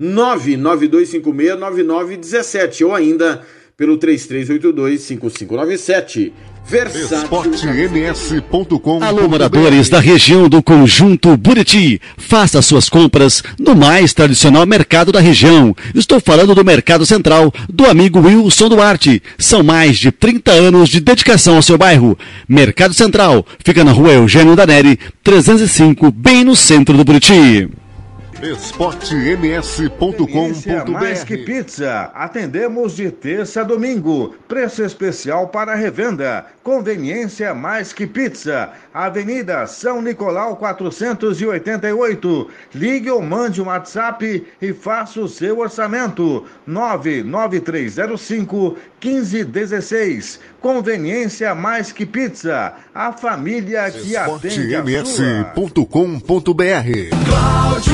992569917 ou ainda pelo 3382-5597. Esportems.com. Alô, moradores da região do Conjunto Buriti. Faça suas compras no mais tradicional mercado da região. Estou falando do Mercado Central, do amigo Wilson Duarte. São mais de 30 anos de dedicação ao seu bairro. Mercado Central fica na rua Eugênio Daneri, 305, bem no centro do Buriti. esportems.com.br Mais que pizza, atendemos de terça a domingo. Preço especial para revenda. Conveniência mais que pizza. Avenida São Nicolau 488. Ligue ou mande um WhatsApp e faça o seu orçamento. 99305 1516. Conveniência mais que pizza. A família que atende a sua. Cláudio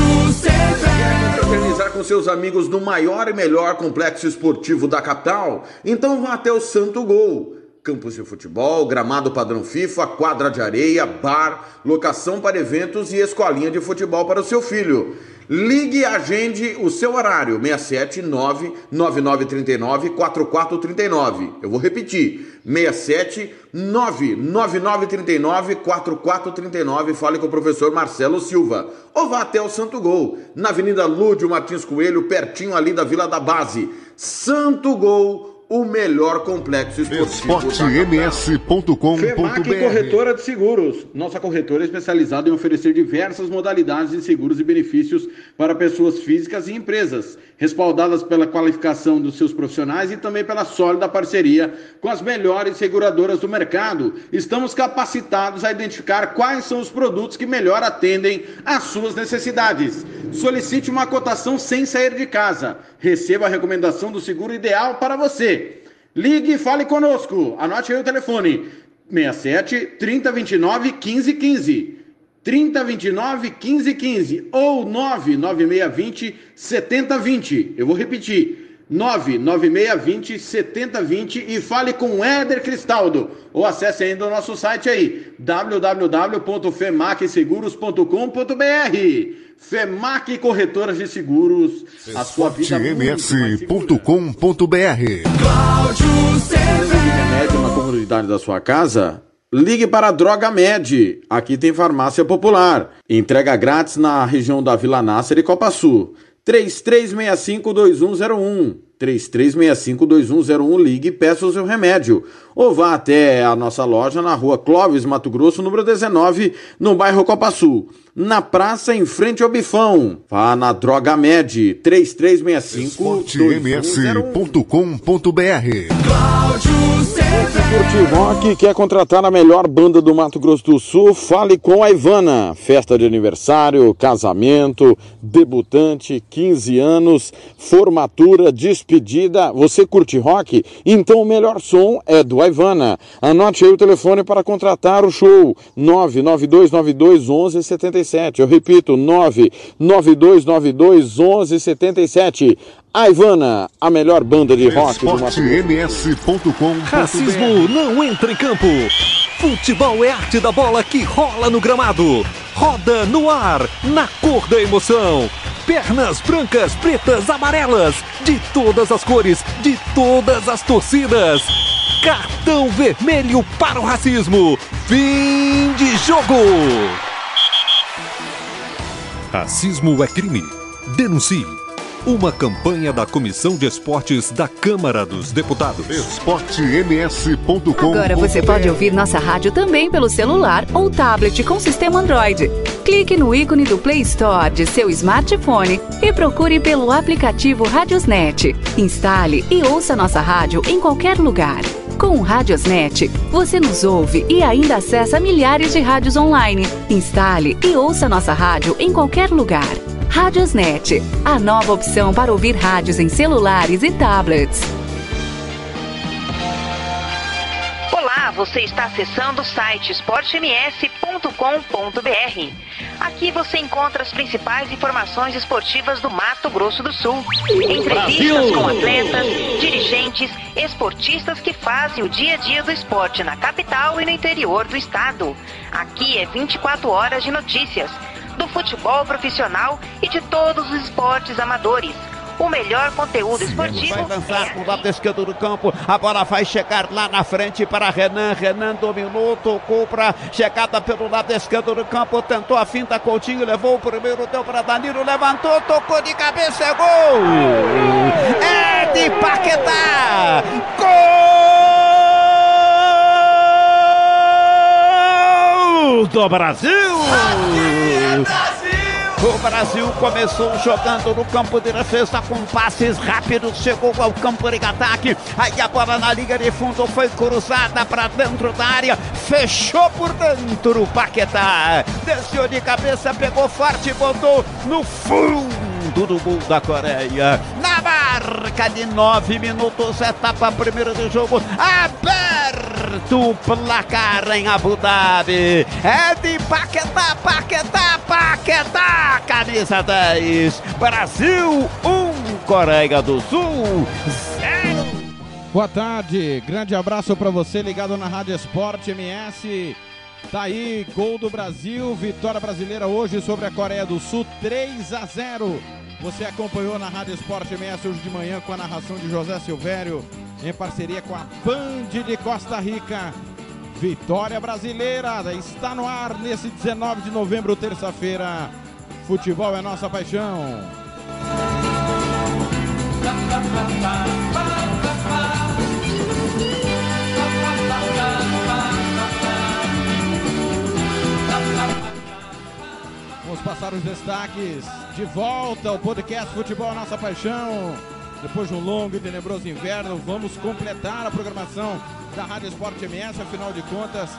Confraternizar com seus amigos no maior e melhor complexo esportivo da capital? Então vá até o Santo Gol. Campos de futebol, gramado padrão FIFA, quadra de areia, bar, locação para eventos e escolinha de futebol para o seu filho. Ligue e agende o seu horário, 679 9939 4439. Eu vou repetir, 67 99939 4439. Fale com o professor Marcelo Silva. Ou vá até o Santo Gol, na Avenida Lúdio Martins Coelho, pertinho ali da Vila da Base. Santo Gol o melhor complexo esportivo. Esportems.com.br Corretora de Seguros. Nossa corretora é especializada em oferecer diversas modalidades de seguros e benefícios para pessoas físicas e empresas, respaldadas pela qualificação dos seus profissionais e também pela sólida parceria com as melhores seguradoras do mercado. Estamos capacitados a identificar quais são os produtos que melhor atendem às suas necessidades. Solicite uma cotação sem sair de casa. Receba a recomendação do seguro ideal para você. Ligue e fale conosco. Anote aí o telefone: 67 3029 1515. 3029 1515 ou 99620 7020. Eu vou repetir. 99620 7020 e fale com Éder Cristaldo ou acesse ainda o nosso site aí www.femacseguros.com.br FEMAC Corretoras de Seguros a sua vida ms.com.br Cláudio Remédio na comunidade da sua casa? Ligue para a Droga Med. Aqui tem farmácia popular. Entrega grátis na região da Vila Nácer e Copa Sul. 3365-2101. 3365-2101, ligue e peça o seu remédio. Ou vá até a nossa loja na rua Clóvis, Mato Grosso, número 19, no bairro Copa Sul. Na praça, em frente ao Bifão. Vá na Droga Med, 3365-2101. Cláudio Curtir Rock quer contratar a melhor banda do Mato Grosso do Sul? Fale com a Ivana. Festa de aniversário, casamento, debutante, 15 anos, formatura, despedida. Você curte rock? Então o melhor som é do Ivana. Anote aí o telefone para contratar o show: 99292 1177. Eu repito, 99292 1177. A Ivana, a melhor banda de rock do Mato. Racismo não entra em campo. Futebol é arte da bola que rola no gramado. Roda no ar, na cor da emoção. Pernas brancas, pretas, amarelas, de todas as cores, de todas as torcidas. Cartão vermelho para o racismo. Fim de jogo. Racismo é crime. Denuncie. Uma campanha da Comissão de Esportes da Câmara dos Deputados. esportems.com. Agora você pode ouvir nossa rádio também pelo celular ou tablet com sistema Android. Clique no ícone do Play Store de seu smartphone e procure pelo aplicativo Radiosnet. Instale e ouça nossa rádio em qualquer lugar. Com o Radiosnet, você nos ouve e ainda acessa milhares de rádios online. Instale e ouça nossa rádio em qualquer lugar. Radiosnet, a nova opção para ouvir rádios em celulares e tablets. Olá, você está acessando o site esportems.com.br. Aqui você encontra as principais informações esportivas do Mato Grosso do Sul. Entrevistas com atletas, dirigentes, esportistas que fazem o dia a dia do esporte na capital e no interior do estado. Aqui é 24 horas de notícias futebol profissional e de todos os esportes amadores. O melhor conteúdo esportivo. Vai lançar é... o lado esquerdo do campo. A bola vai chegar lá na frente para Renan. Renan dominou, tocou para chegada pelo lado esquerdo do campo. Tentou a finta. Coutinho levou o primeiro, deu para Danilo. Levantou, tocou de cabeça. É gol! É de Paquetá! Gol do Brasil! O Brasil começou jogando no campo de defesa com passes rápidos, chegou ao campo de ataque. Aí a bola na liga de fundo foi cruzada para dentro da área, fechou por dentro o Paquetá. Desceu de cabeça, pegou forte e botou no fundo do gol da Coreia. Na marca de nove minutos, etapa primeira do jogo, aberto o placar em Abu Dhabi. É de Paquetá, Paquetá, Paquetá, camisa 10. Brasil 1, um, Coreia do Sul 0. Boa tarde, grande abraço para você ligado na Rádio Esporte MS. Tá aí, gol do Brasil, vitória brasileira hoje sobre a Coreia do Sul, 3 a 0. Você acompanhou na Rádio Esporte MS hoje de manhã com a narração de José Silvério, em parceria com a Band de Costa Rica. Vitória brasileira está no ar nesse 19 de novembro, terça-feira. Futebol é nossa paixão. Vamos passar os destaques. De volta ao podcast Futebol é Nossa Paixão. Depois de um longo e tenebroso inverno, vamos completar a programação da Rádio Esporte MS. Afinal de contas,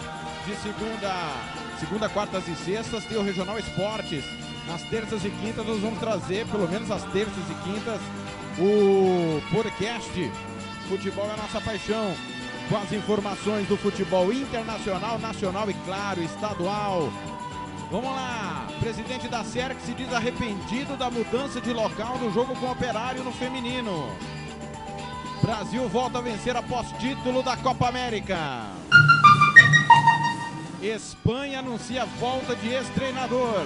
de segunda, segunda, quartas e sextas tem o Regional Esportes. Nas terças e quintas nós vamos trazer, pelo menos as terças e quintas, o podcast Futebol é a Nossa Paixão. Com as informações do futebol internacional, nacional e, claro, estadual. Vamos lá, presidente da SERC se diz arrependido da mudança de local do jogo com o Operário no feminino. Brasil volta a vencer após título da Copa América. Espanha anuncia volta de ex-treinador.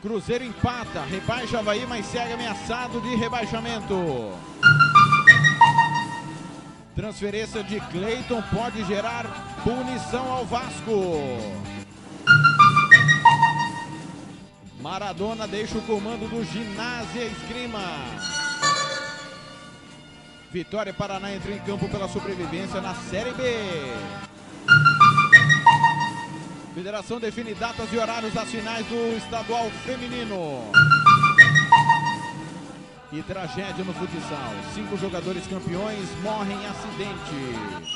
Cruzeiro empata, rebaixa Havaí, mas segue ameaçado de rebaixamento. Transferência de Cleiton pode gerar punição ao Vasco. Maradona deixa o comando do Ginásio Esgrima. Vitória Paraná entra em campo pela sobrevivência na Série B. Federação define datas e horários das finais do estadual feminino. E tragédia no futsal. Cinco jogadores campeões morrem em acidente.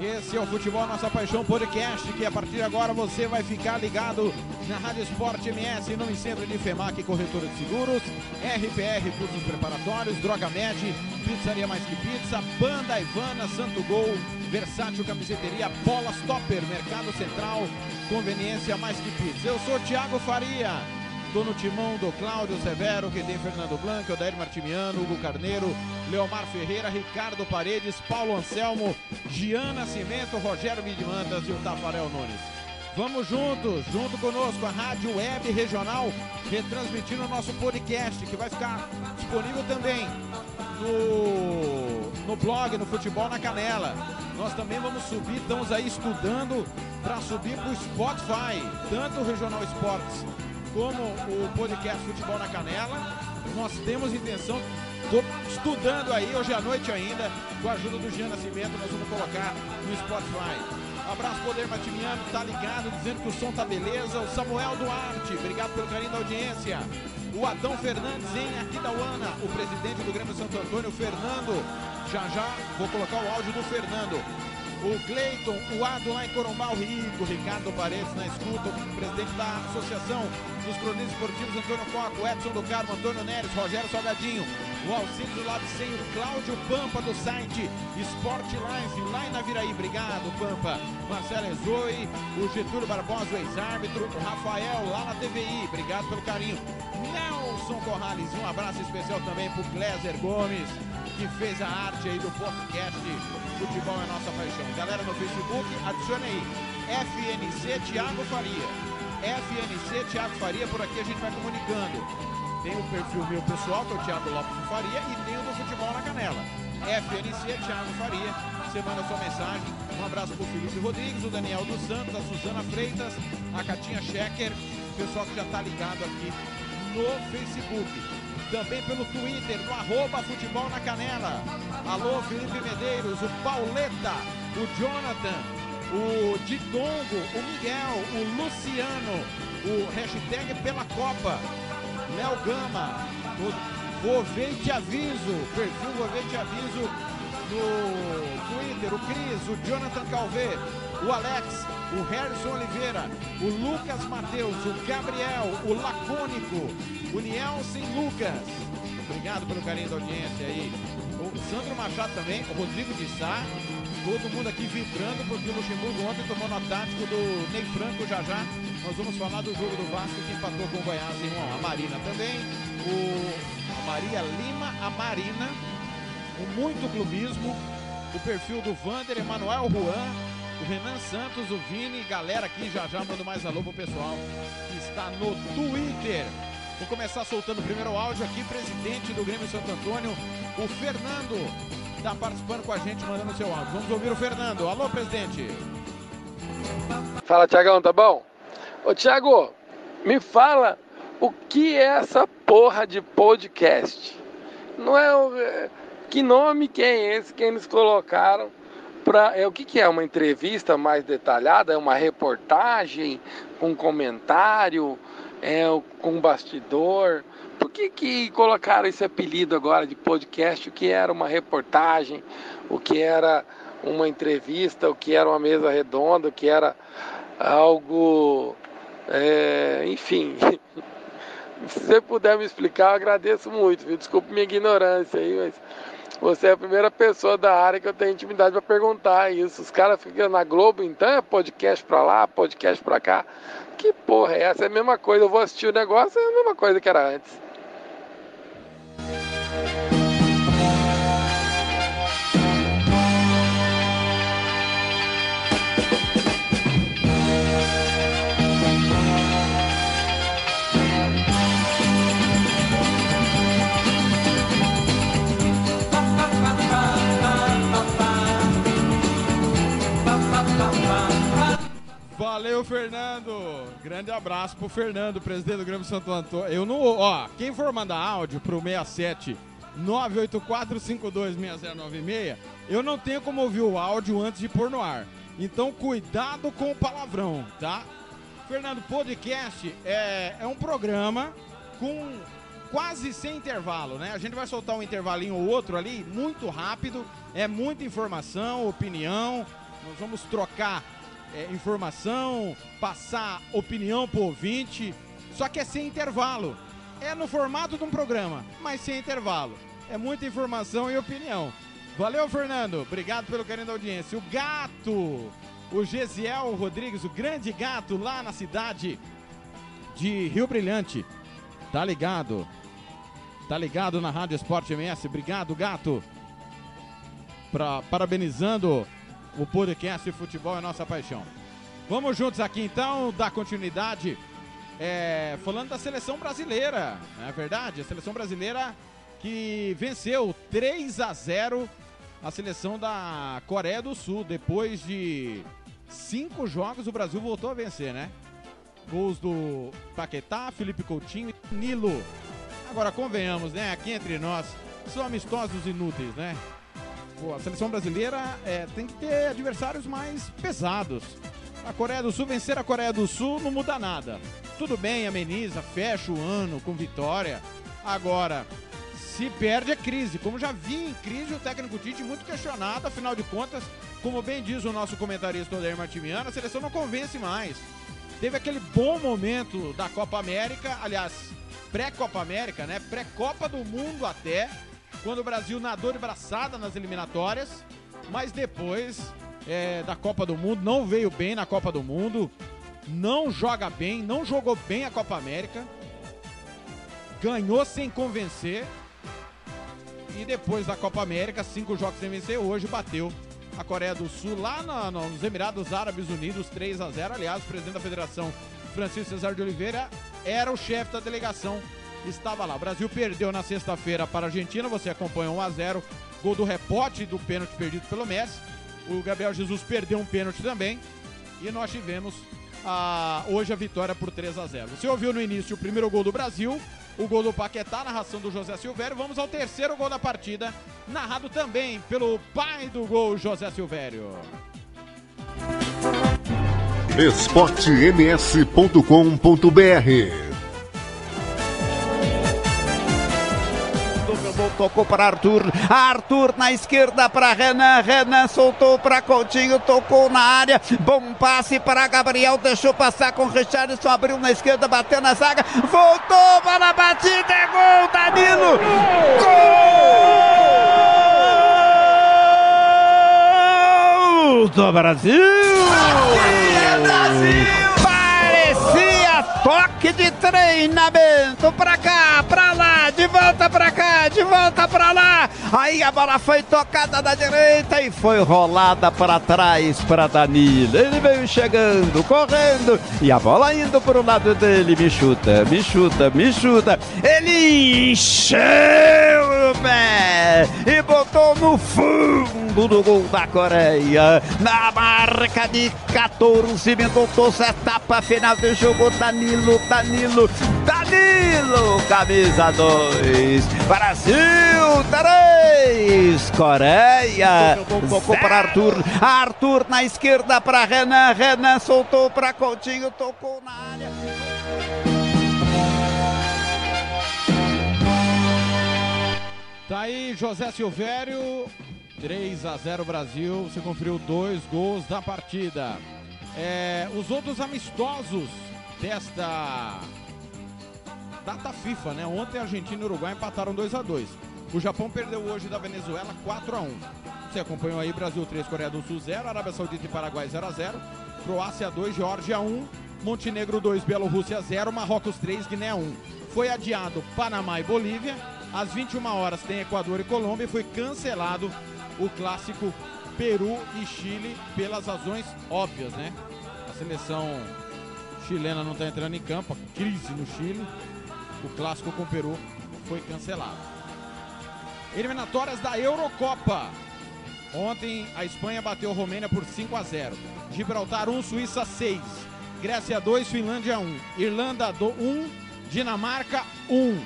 Esse é o Futebol Nossa Paixão Podcast, que a partir de agora você vai ficar ligado na Rádio Esporte MS, nome sempre de FEMAC Corretora de Seguros, RPR Cursos Preparatórios, Droga Med, Pizzaria Mais Que Pizza, Banda Ivana, Santo Gol, Versátil Camiseteria, Bola Stopper, Mercado Central, Conveniência Mais Que Pizza. Eu sou Thiago Faria. Tô no timão do Cláudio Severo, que tem Fernando Blanco, Odair Martimiano, Hugo Carneiro, Leomar Ferreira, Ricardo Paredes, Paulo Anselmo, Gian Nascimento, Rogério Midmandas e o Tafarel Nunes. Vamos juntos, junto conosco, a Rádio Web Regional, retransmitindo o nosso podcast, que vai ficar disponível também no, no blog, no Futebol na Canela. Nós também vamos subir, estamos aí estudando para subir para o Spotify, tanto o Regional Esportes como o podcast Futebol na Canela. Nós temos intenção, estou estudando aí hoje à noite ainda, com a ajuda do Jean Nascimento, nós vamos colocar no Spotify. Abraço Poder Matimiano, tá ligado, dizendo que o som tá beleza. O Samuel Duarte, obrigado pelo carinho da audiência. O Adão Fernandes em Aquidauana, o presidente do Grêmio Santo Antônio, Fernando. Já já vou colocar o áudio do Fernando. O Cleiton, o Ado lá em Corumbá, o Rico, Ricardo Paredes na escuta, o presidente da Associação dos Cronistas Esportivos, Antônio Coco, Edson do Carmo, Antônio Neres, Rogério Salgadinho, o auxílio do lado sem o Cláudio Pampa do site Sport Life, lá em Naviraí, obrigado Pampa, Marcelo Ezoi, o Getúlio Barbosa, o ex-árbitro, o Rafael lá na TVI, obrigado pelo carinho, Nelson Corrales. Um abraço especial também pro Cléser Gomes, que fez a arte aí do podcast Futebol é Nossa Paixão. Galera no Facebook, adicione aí. FNC Thiago Faria. FNC Thiago Faria, por aqui a gente vai comunicando. Tem o perfil meu pessoal, que é o Thiago Lopes de Faria, e tem o do Futebol na Canela. FNC Thiago Faria. Você manda sua mensagem. Um abraço pro Felipe Rodrigues, o Daniel dos Santos, a Suzana Freitas, a Catinha Checker, pessoal que já tá ligado aqui no Facebook. Também pelo Twitter, no arroba Futebol na Canela. Alô, Felipe Medeiros, o Pauleta, o Jonathan, o Didongo, o Miguel, o Luciano, o hashtag pela Copa, Léo Gama, Vovei Te Aviso, perfil Vovei Te Aviso no Twitter, o Cris, o Jonathan Calvê, o Alex, o Harrison Oliveira, o Lucas Mateus, o Gabriel, o Lacônico, o Nielsen Lucas. Obrigado pelo carinho da audiência aí. O Sandro Machado também, o Rodrigo de Sá, todo mundo aqui vibrando porque o Luxemburgo ontem tomou no tático do Ney Franco já já. Nós vamos falar do jogo do Vasco que empatou com o Goiás 1 A Marina também, o a Maria Lima, a Marina, o Muito Clubismo, o perfil do Vander, Emanuel Juan, o Renan Santos, o Vini, galera aqui já já mando mais alô pro pessoal que está no Twitter. Vou começar soltando o primeiro áudio aqui, presidente do Grêmio Santo Antônio, o Fernando, está participando com a gente, mandando seu áudio. Vamos ouvir o Fernando. Alô, presidente. Fala, Tiagão, tá bom? Ô, Tiago, me fala o que é essa porra de podcast? Não é o. É, que nome que é esse que eles colocaram para. É, o que, que é? Uma entrevista mais detalhada? É uma reportagem com comentário? É com bastidor? Por que, que colocaram esse apelido agora de podcast? O que era uma reportagem? O que era uma entrevista? O que era uma mesa redonda? O que era algo. É, enfim, se você puder me explicar, eu agradeço muito, viu? Desculpe minha ignorância aí, mas você é a primeira pessoa da área que eu tenho intimidade para perguntar isso. Os caras ficam na Globo, então é podcast pra lá, podcast pra cá. Que porra é essa? É a mesma coisa. Eu vou assistir o negócio, é a mesma coisa que era antes. Valeu, Fernando. Grande abraço pro Fernando, presidente do Grêmio Santo Antônio. Eu não, ó, quem for mandar áudio pro 67 984526096, eu não tenho como ouvir o áudio antes de pôr no ar. Então, cuidado com o palavrão, tá? Fernando, podcast é, é um programa com quase sem intervalo, né? A gente vai soltar um intervalinho ou outro ali, muito rápido, é muita informação, opinião. Nós vamos trocar é, informação, passar opinião pro ouvinte, só que é sem intervalo. É no formato de um programa, mas sem intervalo. É muita informação e opinião. Valeu, Fernando. Obrigado pelo carinho da audiência. O gato, o Gesiel Rodrigues, o grande gato lá na cidade de Rio Brilhante. Tá ligado? Tá ligado na Rádio Esporte MS. Obrigado, gato. Pra, parabenizando o podcast Futebol é Nossa Paixão. Vamos juntos aqui então, dar continuidade. É, falando da seleção brasileira, não é verdade? A seleção brasileira que venceu 3 a 0 a seleção da Coreia do Sul. Depois de cinco jogos, o Brasil voltou a vencer, né? Gols do Paquetá, Felipe Coutinho e Nilo. Agora, convenhamos, né? Aqui entre nós, são amistosos inúteis, né? A seleção brasileira é, tem que ter adversários mais pesados. A Coreia do Sul vencer a Coreia do Sul não muda nada. Tudo bem, ameniza, fecha o ano com vitória. Agora, se perde a crise. Como já vi em crise o técnico Tite muito questionado, afinal de contas, como bem diz o nosso comentarista Odair Martimiano, a seleção não convence mais. Teve aquele bom momento da Copa América, aliás, pré-Copa América, né? Pré-Copa do Mundo até, quando o Brasil nadou de braçada nas eliminatórias, mas depois é, da Copa do Mundo não veio bem na Copa do Mundo, não joga bem, não jogou bem a Copa América. ganhou sem convencer. E depois da Copa América, cinco jogos sem vencer, hoje bateu a Coreia do Sul lá nos Emirados Árabes Unidos, 3 a 0 Aliás, o presidente da federação, Francisco Cesar de Oliveira, era o chefe da delegação, estava lá. O Brasil perdeu na sexta-feira para a Argentina, você acompanha 1 a 0 gol do repote do pênalti perdido pelo Messi. O Gabriel Jesus perdeu um pênalti também. E nós tivemos a, hoje a vitória por 3 a 0 Você ouviu no início o primeiro gol do Brasil, o gol do Paquetá, narração do José Silvério. Vamos ao terceiro gol da partida, narrado também pelo pai do gol, José Silvério. esportems.com.br tocou para Arthur, Arthur na esquerda para Renan, Renan soltou para Coutinho, tocou na área, bom passe para Gabriel, deixou passar com Richardson, abriu na esquerda, bateu na zaga, voltou para a batida, é gol, Danilo! Gol do Brasil! Brasil! Toque de treinamento pra cá, pra lá, de volta pra cá, de volta pra lá. Aí a bola foi tocada da direita e foi rolada para trás para Danilo. Ele veio chegando, correndo e a bola indo pro lado dele. Me chuta, me chuta, me chuta. Ele encheu o pé e botou no fundo do gol da Coreia. Na marca de 14 minutos, etapa final do jogo, Danilo. Danilo, Danilo, Danilo, camisa 2. Brasil 3, Coreia. Tocou para Arthur, Arthur na esquerda para Renan, Renan soltou para Coutinho, tocou na área. Tá aí José Silvério, 3 a 0 Brasil. Você conferiu dois gols da partida. É, os outros amistosos desta data FIFA, né? Ontem a Argentina e Uruguai empataram 2 a 2 O Japão perdeu hoje da Venezuela 4 a 1 Você acompanhou aí Brasil 3, Coreia do Sul 0, Arábia Saudita e Paraguai 0 a 0 Croácia 2, Geórgia 1, Montenegro 2, Bielorrússia 0, Marrocos 3, Guiné 1. Foi adiado Panamá e Bolívia. Às 21 horas tem Equador e Colômbia e foi cancelado o clássico Peru e Chile pelas razões óbvias, né? A seleção chilena não está entrando em campo, crise no Chile. O clássico com o Peru foi cancelado. Eliminatórias da Eurocopa. Ontem a Espanha bateu a Romênia por 5 a 0. Gibraltar 1, Suíça 6. Grécia 2, Finlândia 1. Irlanda 1, Dinamarca 1.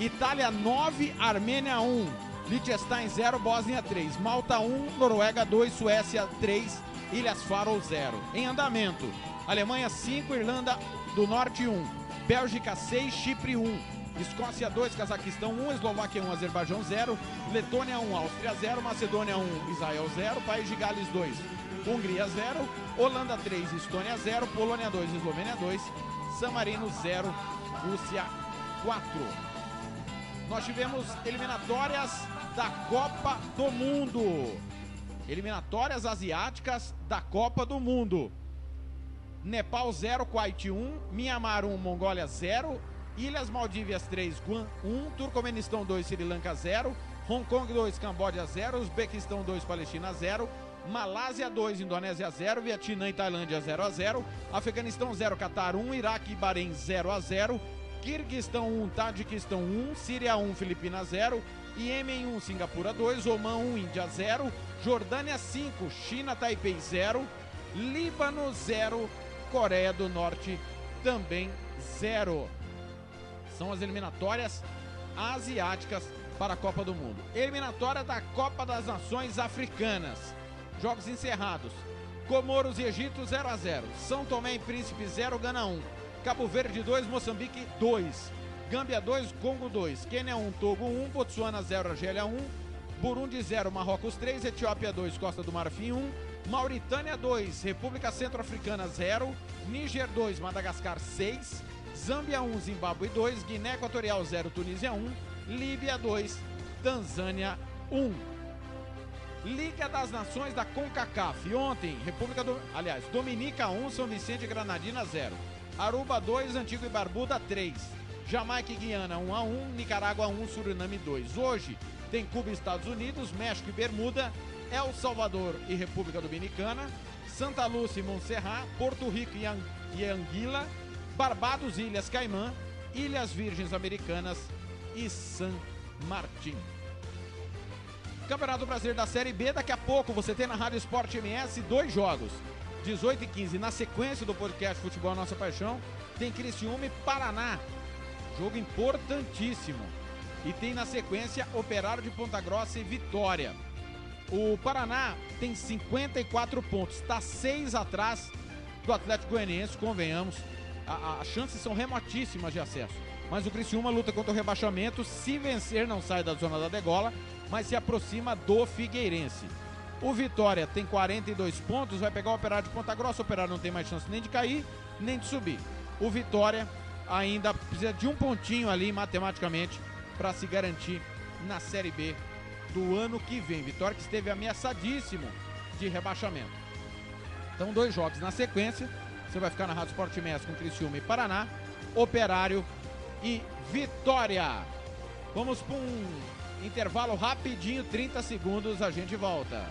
Itália 9, Armênia 1. Liechtenstein 0, Bósnia 3. Malta 1, Noruega 2, Suécia 3, Ilhas Faroe 0. Em andamento, Alemanha 5, Irlanda do Norte 1. Bélgica 6, Chipre 1. Escócia 2, Cazaquistão 1, Eslováquia 1, Azerbaijão 0, Letônia 1, Áustria 0, Macedônia 1, Israel 0, País de Gales 2, Hungria 0, Holanda 3, Estônia 0, Polônia 2, Eslovênia 2, San Marino 0, Rússia 4. Nós tivemos eliminatórias da Copa do Mundo. Eliminatórias asiáticas da Copa do Mundo. Nepal 0, Kuwait 1, Myanmar 1, Mongólia 0, Ilhas Maldívias 3, Guam 1, Turcomenistão 2, Sri Lanka 0, Hong Kong 2, Camboja 0, Uzbequistão 2, Palestina 0, Malásia 2, Indonésia 0, Vietnã e Tailândia 0 a 0, Afeganistão 0, Catar 1, Iraque e Bahrein 0 a 0, Kirguistão 1, Tadiquistão 1, Síria 1, Filipinas 0, Iêmen 1, Singapura 2, Oman 1, Índia 0, Jordânia 5, China Taipei 0, Líbano 0, Coreia do Norte também zero. São as eliminatórias asiáticas para a Copa do Mundo. Eliminatória da Copa das Nações Africanas. Jogos encerrados. Comoros e Egito 0 a 0. São Tomé e Príncipe 0, Gana 1. Cabo Verde 2, Moçambique 2. Gâmbia 2, Congo 2. Quênia 1, Togo 1, Botsuana 0, Argélia 1. Burundi 0, Marrocos 3, Etiópia 2, Costa do Marfim 1. Mauritânia 2, República Centro-Africana 0, Níger 2, Madagascar 6, Zâmbia 1, Zimbábue 2, Guiné Equatorial 0, Tunísia 1, Líbia 2, Tanzânia 1. Liga das Nações da CONCACAF. Ontem, República do. Aliás, Dominica 1, São Vicente e Granadina 0. Aruba 2, Antigo e Barbuda 3. Jamaica e Guiana 1 a 1, Nicarágua 1, Suriname 2. Hoje tem Cuba e Estados Unidos, México e Bermuda, El Salvador e República Dominicana, Santa Lúcia e Montserrat, Porto Rico e Anguila, Barbados e Ilhas Caimã, Ilhas Virgens Americanas e San Martin. Campeonato Brasileiro da Série B, daqui a pouco você tem na Rádio Esporte MS dois jogos. 18 e 15, na sequência do podcast Futebol Nossa Paixão, tem Criciúma e Paraná. Jogo importantíssimo. E tem na sequência Operário de Ponta Grossa e Vitória. O Paraná tem 54 pontos, está 6 atrás do Atlético Goianiense, convenhamos. As chances são remotíssimas de acesso. Mas o Criciúma luta contra o rebaixamento. Se vencer, não sai da zona da degola, mas se aproxima do Figueirense. O Vitória tem 42 pontos, vai pegar o Operário de Ponta Grossa. O Operário não tem mais chance nem de cair, nem de subir. O Vitória ainda precisa de um pontinho ali matematicamente para se garantir na Série B do ano que vem. Vitória que esteve ameaçadíssimo de rebaixamento. Então, dois jogos na sequência. Você vai ficar na Rádio Sport Mestre com Criciúma e Paraná, Operário e Vitória. Vamos para um intervalo rapidinho, 30 segundos, a gente volta.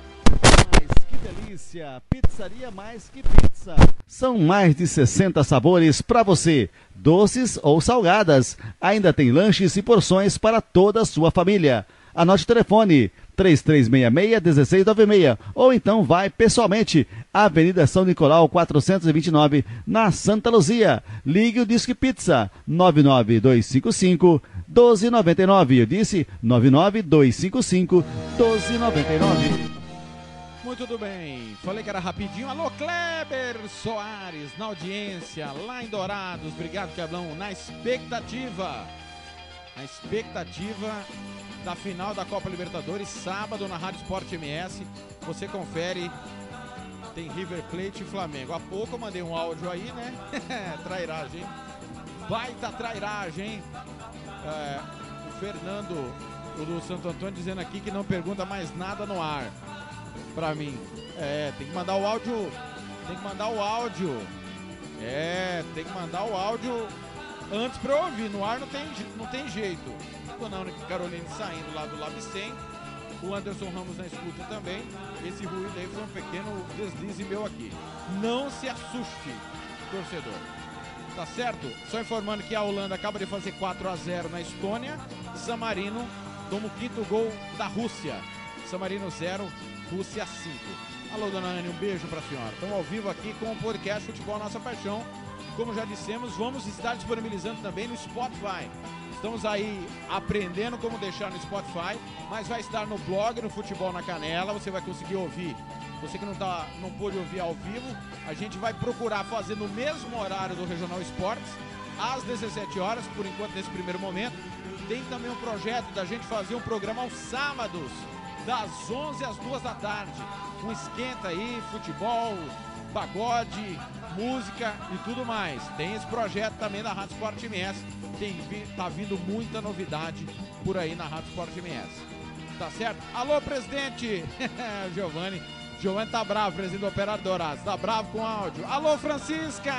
Mas que delícia! Pizzaria mais que pizza. São mais de 60 sabores para você, doces ou salgadas. Ainda tem lanches e porções para toda a sua família. Anote o telefone 3366-1696 ou então vai pessoalmente Avenida São Nicolau 429 na Santa Luzia. Ligue o Disque Pizza 99255 1299. Eu disse 99255 1299. Muito bem, falei que era rapidinho. Alô, Kleber Soares, na audiência, lá em Dourados. Obrigado, Queblão, na expectativa. Na expectativa da final da Copa Libertadores, sábado na Rádio Sport MS. Você confere. Tem River Plate e Flamengo. Há pouco eu mandei um áudio aí, né? trairagem. Baita trairagem. É, o Fernando, o do Santo Antônio, dizendo aqui que não pergunta mais nada no ar. Pra mim. É, tem que mandar o áudio. Tem que mandar o áudio. É, tem que mandar o áudio antes pra eu ouvir. No ar não tem, não tem jeito. Dona Caroline saindo lá do Lab 100. O Anderson Ramos na escuta também. Esse ruído aí foi um pequeno deslize meu aqui. Não se assuste, torcedor. Tá certo? Só informando que a Holanda acaba de fazer 4 a 0 na Estônia. San Marino toma o quinto gol da Rússia. San Marino 0, Rússia 5. Alô, dona Anne, um beijo pra senhora. Estamos ao vivo aqui com o podcast Futebol Nossa Paixão. Como já dissemos, vamos estar disponibilizando também no Spotify. Estamos aí aprendendo como deixar no Spotify, mas vai estar no blog, no Futebol na Canela. Você vai conseguir ouvir. Você que não, tá, não pôde ouvir ao vivo, a gente vai procurar fazer no mesmo horário do Regional Esportes, às 17 horas, por enquanto, nesse primeiro momento. Tem também um projeto da gente fazer um programa aos sábados, das 11 às 2 da tarde. Um esquenta aí, futebol, pagode, música e tudo mais. Tem esse projeto também da Rádio Sport MS. Tem, tá vindo muita novidade por aí na Rádio Sport MS. Tá certo? Alô, presidente! Giovanni. Giovanni tá bravo, presidente do Operário Dourado. Tá bravo com áudio. Alô, Francisca!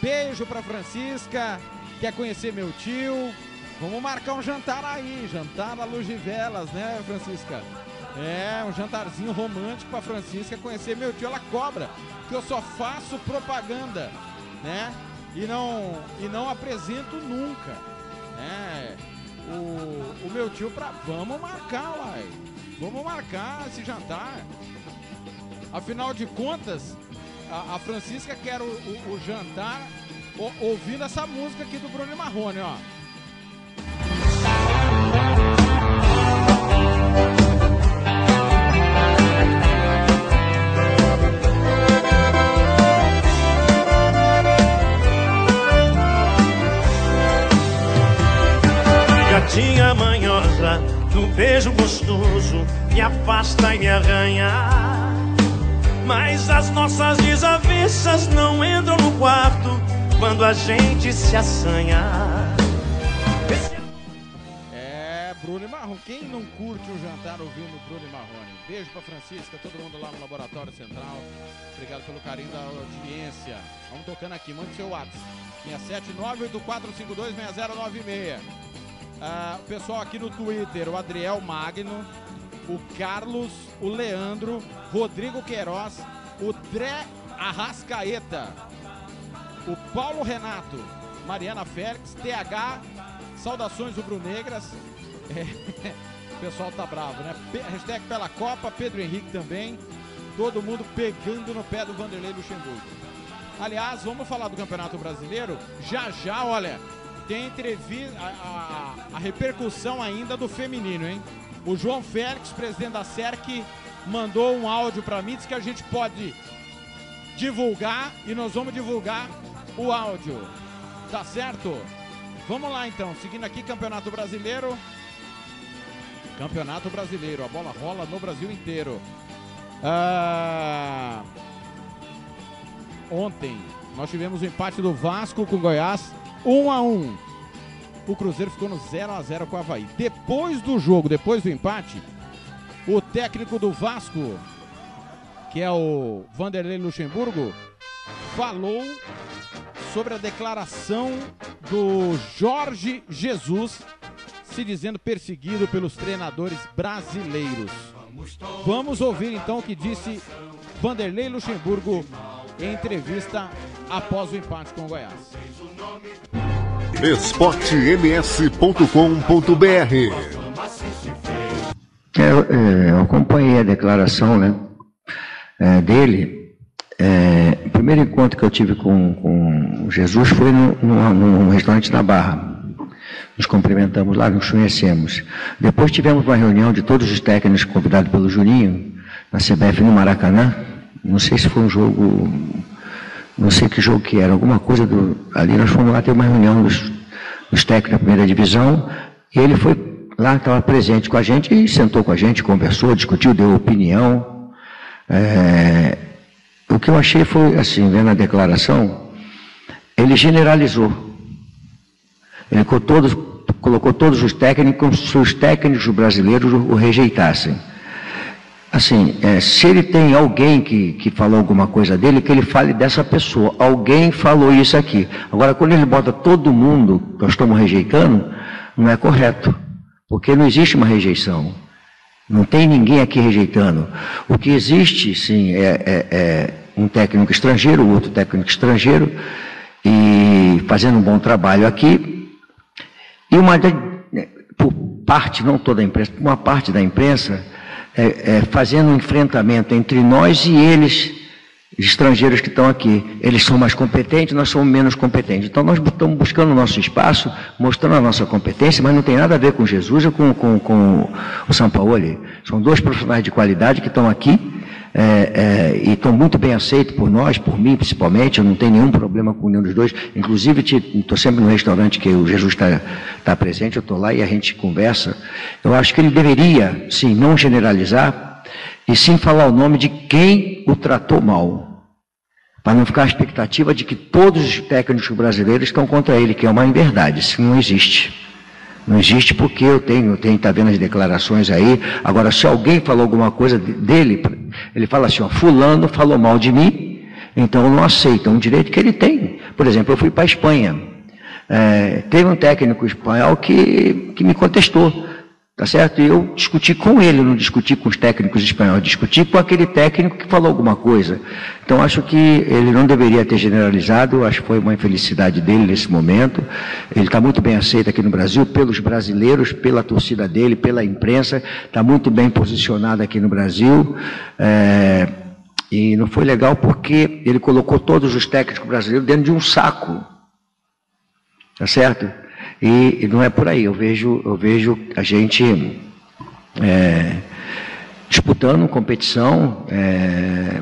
Beijo pra Francisca. Quer conhecer meu tio? Vamos marcar um jantar aí. Jantar à luz de velas, né, Francisca? É, um jantarzinho romântico pra Francisca conhecer meu tio. Ela cobra que eu só faço propaganda, né? E não, e não apresento nunca, né? O, o meu tio pra. Vamos marcar, uai. Vamos marcar esse jantar. Afinal de contas, a, a Francisca quer o, o, o jantar ouvindo essa música aqui do Bruno Marrone, ó. Gatinha manhosa, no beijo gostoso, me afasta e me arranha. Mas as nossas desavenças não entram no quarto quando a gente se assanha. É, Bruno Marrone. Quem não curte o jantar ouvindo Bruno Marrone? Beijo pra Francisca, todo mundo lá no Laboratório Central. Obrigado pelo carinho da audiência. Vamos tocando aqui, mande seu WhatsApp. 67984526096. Ah, o pessoal aqui no Twitter, o Adriel Magno, o Carlos, o Leandro, Rodrigo Queiroz, o Dré Arrascaeta, o Paulo Renato, Mariana Félix, TH, saudações rubro-negras. É, o pessoal tá bravo, né? Hashtag pela Copa, Pedro Henrique também. Todo mundo pegando no pé do Vanderlei Luxemburgo. Aliás, vamos falar do Campeonato Brasileiro? Já já, olha, tem entrevista, a, a, a repercussão ainda do feminino, hein? O João Félix, presidente da SERC, mandou um áudio para mim, disse que a gente pode divulgar e nós vamos divulgar o áudio. Tá certo? Vamos lá então, seguindo aqui Campeonato Brasileiro. Campeonato Brasileiro, a bola rola no Brasil inteiro. Ah, ontem nós tivemos o empate do Vasco com Goiás, 1 a 1. O Cruzeiro ficou no 0 a 0 com o Havaí. Depois do jogo, depois do empate, o técnico do Vasco, que é o Vanderlei Luxemburgo, falou sobre a declaração do Jorge Jesus se dizendo perseguido pelos treinadores brasileiros. Vamos ouvir então o que disse Vanderlei Luxemburgo em entrevista após o empate com o Goiás. esportems.com.br eu, é, eu, acompanhei a declaração né, é, dele. É, o primeiro encontro que eu tive com, com Jesus foi no, no, no restaurante da Barra nos cumprimentamos lá, nos conhecemos. Depois tivemos uma reunião de todos os técnicos convidados pelo Juninho, na CBF no Maracanã. Não sei se foi um jogo, não sei que jogo que era, alguma coisa do. Ali nós fomos lá ter uma reunião dos, dos técnicos da primeira divisão, e ele foi lá, estava presente com a gente e sentou com a gente, conversou, discutiu, deu opinião. É, o que eu achei foi, assim, vendo a declaração, ele generalizou. Ele colocou todos, colocou todos os técnicos como se os técnicos brasileiros o rejeitassem. Assim, é, se ele tem alguém que, que falou alguma coisa dele, que ele fale dessa pessoa. Alguém falou isso aqui. Agora, quando ele bota todo mundo, nós estamos rejeitando, não é correto. Porque não existe uma rejeição. Não tem ninguém aqui rejeitando. O que existe, sim, é, é, é um técnico estrangeiro, outro técnico estrangeiro, e fazendo um bom trabalho aqui, e uma, parte, não toda a imprensa, uma parte da imprensa, é, é, fazendo um enfrentamento entre nós e eles, estrangeiros que estão aqui. Eles são mais competentes, nós somos menos competentes. Então nós estamos buscando o nosso espaço, mostrando a nossa competência, mas não tem nada a ver com Jesus ou com, com, com o São Paulo. São dois profissionais de qualidade que estão aqui é, é, e estão muito bem aceitos por nós, por mim principalmente, eu não tenho nenhum problema com nenhum dos dois, inclusive estou sempre no restaurante que o Jesus está tá presente, eu estou lá e a gente conversa. Eu acho que ele deveria, sim, não generalizar, e sim falar o nome de quem o tratou mal, para não ficar a expectativa de que todos os técnicos brasileiros estão contra ele, que é uma inverdade, isso não existe. Não existe porque eu tenho, tenho, tá vendo as declarações aí. Agora, se alguém falou alguma coisa dele, ele fala assim, ó, fulano falou mal de mim, então eu não aceito, é um direito que ele tem. Por exemplo, eu fui para a Espanha. É, teve um técnico espanhol que, que me contestou. Tá certo? E eu discuti com ele, não discuti com os técnicos espanhóis, discuti com aquele técnico que falou alguma coisa. Então acho que ele não deveria ter generalizado, acho que foi uma infelicidade dele nesse momento. Ele está muito bem aceito aqui no Brasil, pelos brasileiros, pela torcida dele, pela imprensa, está muito bem posicionado aqui no Brasil. É, e não foi legal porque ele colocou todos os técnicos brasileiros dentro de um saco. Tá certo? E, e não é por aí, eu vejo, eu vejo a gente é, disputando competição. É,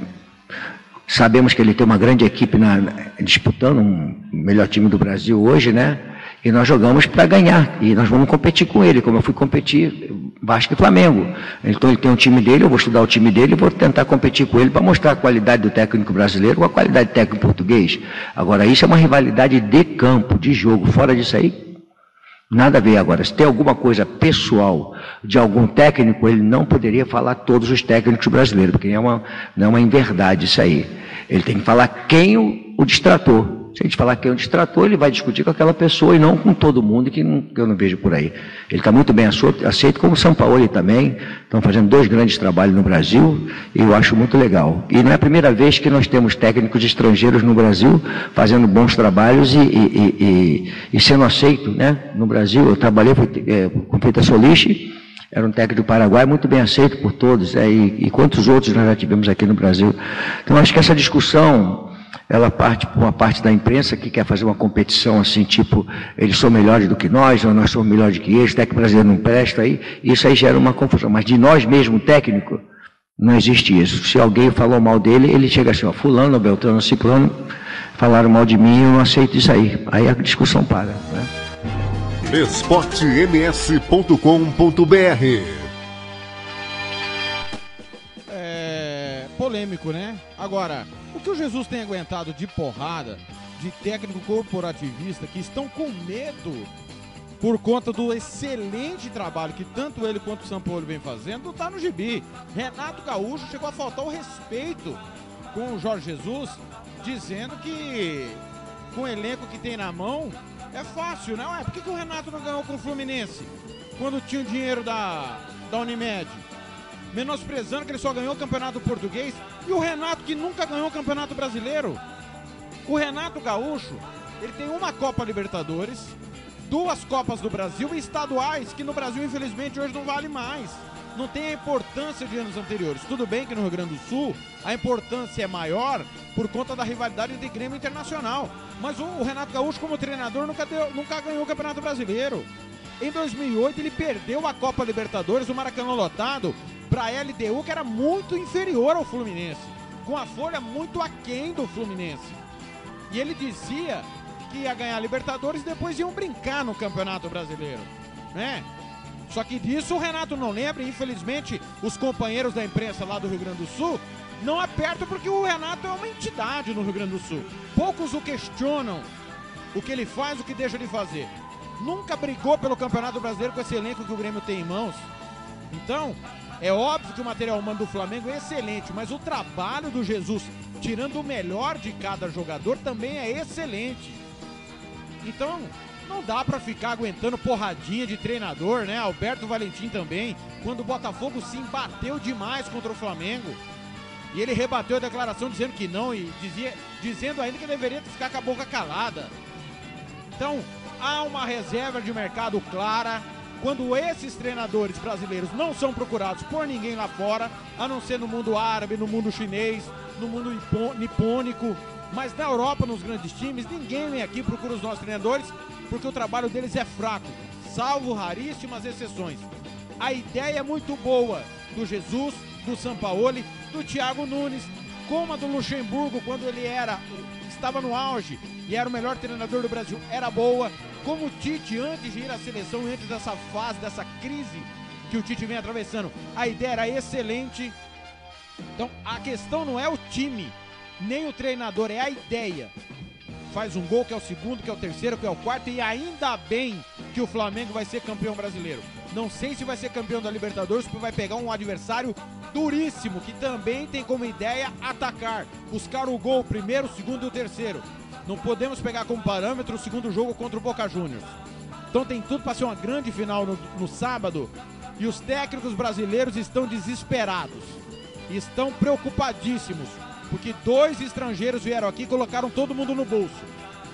sabemos que ele tem uma grande equipe na, disputando um melhor time do Brasil hoje, né? E nós jogamos para ganhar. E nós vamos competir com ele, como eu fui competir Vasco e Flamengo. Então ele tem um time dele, eu vou estudar o time dele vou tentar competir com ele para mostrar a qualidade do técnico brasileiro com a qualidade do técnico português. Agora, isso é uma rivalidade de campo, de jogo. Fora disso aí, Nada a ver agora. Se tem alguma coisa pessoal de algum técnico, ele não poderia falar todos os técnicos brasileiros, porque é uma, não é uma inverdade isso aí. Ele tem que falar quem o, o distratou. Se a gente falar que é um distrator, ele vai discutir com aquela pessoa e não com todo mundo que, não, que eu não vejo por aí. Ele está muito bem aceito, como São Paulo também. Estão fazendo dois grandes trabalhos no Brasil e eu acho muito legal. E não é a primeira vez que nós temos técnicos estrangeiros no Brasil fazendo bons trabalhos e, e, e, e sendo aceito né? no Brasil. Eu trabalhei é, com Peter Solich, era um técnico do Paraguai, muito bem aceito por todos, é, e, e quantos outros nós já tivemos aqui no Brasil. Então, acho que essa discussão ela parte por uma parte da imprensa que quer fazer uma competição assim, tipo, eles são melhores do que nós, ou nós somos melhores do que eles, o técnico brasileiro não presta, aí, isso aí gera uma confusão. Mas de nós mesmo, técnico, não existe isso. Se alguém falou mal dele, ele chega assim, ó, fulano, Beltrano, Ciclano, falaram mal de mim, eu não aceito isso aí. Aí a discussão para. Né? esportems.com.br É polêmico, né? Agora, o que o Jesus tem aguentado de porrada, de técnico corporativista que estão com medo por conta do excelente trabalho que tanto ele quanto o São Paulo vem fazendo, não tá no gibi. Renato Gaúcho chegou a faltar o respeito com o Jorge Jesus, dizendo que com o elenco que tem na mão é fácil, né? Ué, por que, que o Renato não ganhou com o Fluminense? Quando tinha o dinheiro da, da Unimed? Menosprezando que ele só ganhou o Campeonato Português. E o Renato, que nunca ganhou o Campeonato Brasileiro. O Renato Gaúcho, ele tem uma Copa Libertadores, duas Copas do Brasil e estaduais, que no Brasil, infelizmente, hoje não vale mais. Não tem a importância de anos anteriores. Tudo bem que no Rio Grande do Sul a importância é maior por conta da rivalidade entre Grêmio Internacional. Mas o Renato Gaúcho, como treinador, nunca, deu, nunca ganhou o Campeonato Brasileiro. Em 2008, ele perdeu a Copa Libertadores, o Maracanã lotado, para a LDU, que era muito inferior ao Fluminense, com a folha muito aquém do Fluminense. E ele dizia que ia ganhar Libertadores e depois iam brincar no Campeonato Brasileiro, né? Só que disso o Renato não lembra e infelizmente os companheiros da imprensa lá do Rio Grande do Sul não apertam porque o Renato é uma entidade no Rio Grande do Sul. Poucos o questionam o que ele faz, o que deixa de fazer. Nunca brigou pelo Campeonato Brasileiro com esse elenco que o Grêmio tem em mãos. Então, é óbvio que o material humano do Flamengo é excelente, mas o trabalho do Jesus, tirando o melhor de cada jogador, também é excelente. Então, não dá para ficar aguentando porradinha de treinador, né? Alberto Valentim também, quando o Botafogo se embateu demais contra o Flamengo. E ele rebateu a declaração dizendo que não e dizia, dizendo ainda que deveria ficar com a boca calada. Então, há uma reserva de mercado clara quando esses treinadores brasileiros não são procurados por ninguém lá fora, a não ser no mundo árabe, no mundo chinês, no mundo nipônico, mas na Europa, nos grandes times, ninguém vem aqui procura os nossos treinadores porque o trabalho deles é fraco, salvo raríssimas exceções. A ideia é muito boa do Jesus, do Sampaoli, do Thiago Nunes, como a do Luxemburgo quando ele era estava no auge e era o melhor treinador do Brasil, era boa como o Tite, antes de ir à seleção, antes dessa fase, dessa crise que o Tite vem atravessando, a ideia era excelente. Então a questão não é o time, nem o treinador, é a ideia. Faz um gol que é o segundo, que é o terceiro, que é o quarto, e ainda bem que o Flamengo vai ser campeão brasileiro. Não sei se vai ser campeão da Libertadores, porque vai pegar um adversário duríssimo, que também tem como ideia atacar, buscar o gol, o primeiro, o segundo e o terceiro. Não podemos pegar como parâmetro o segundo jogo contra o Boca Juniors. Então tem tudo para ser uma grande final no, no sábado. E os técnicos brasileiros estão desesperados. Estão preocupadíssimos. Porque dois estrangeiros vieram aqui e colocaram todo mundo no bolso.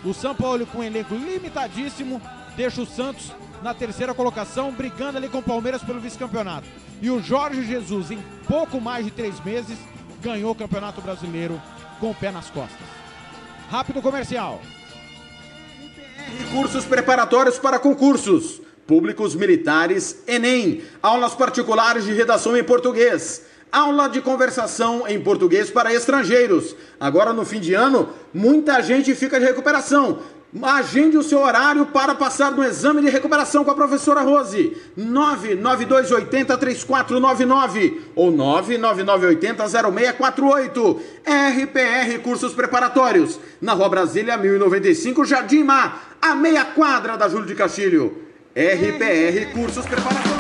O São Paulo, com um elenco limitadíssimo, deixa o Santos na terceira colocação, brigando ali com o Palmeiras pelo vice-campeonato. E o Jorge Jesus, em pouco mais de três meses, ganhou o Campeonato Brasileiro com o pé nas costas. Rápido comercial. Cursos preparatórios para concursos públicos militares Enem, aulas particulares de redação em português, aula de conversação em português para estrangeiros. Agora no fim de ano, muita gente fica de recuperação. Agende o seu horário para passar no exame de recuperação com a professora Rose. 992803499 ou 999800648. RPR Cursos Preparatórios. Na Rua Brasília 1095, Jardim Mar, a meia quadra da Júlio de Castilho. RPR Cursos Preparatórios.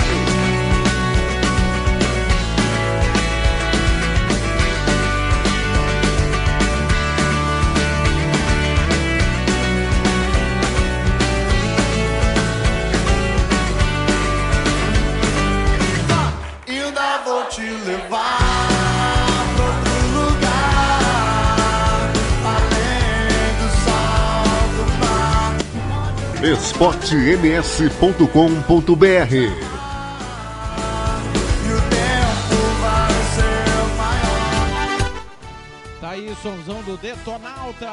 esportems.com.br. Tá aí somzão do Detonautas.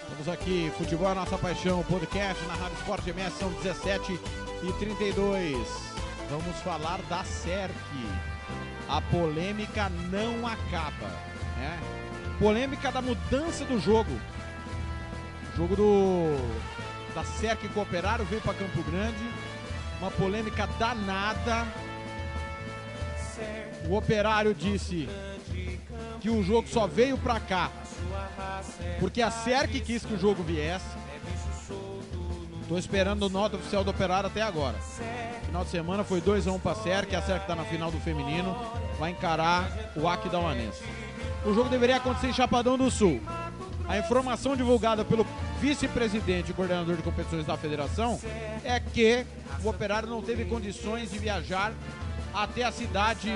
Estamos aqui, Futebol é Nossa Paixão, podcast na Rádio Esporte MS, são 17 e 32. Vamos falar da SERC. A polêmica não acaba. Né? Polêmica da mudança do jogo. Jogo do da SERC com o Operário veio para Campo Grande. Uma polêmica danada. O Operário disse que o jogo só veio pra cá porque a SERC quis que o jogo viesse. Tô esperando nota oficial do Operário até agora. Final de semana foi 2x1 pra SERC, a SERC tá na final do feminino, vai encarar o Aquidauanense. O jogo deveria acontecer em Chapadão do Sul. A informação divulgada pelo vice-presidente e coordenador de competições da federação é que o Operário não teve condições de viajar até a cidade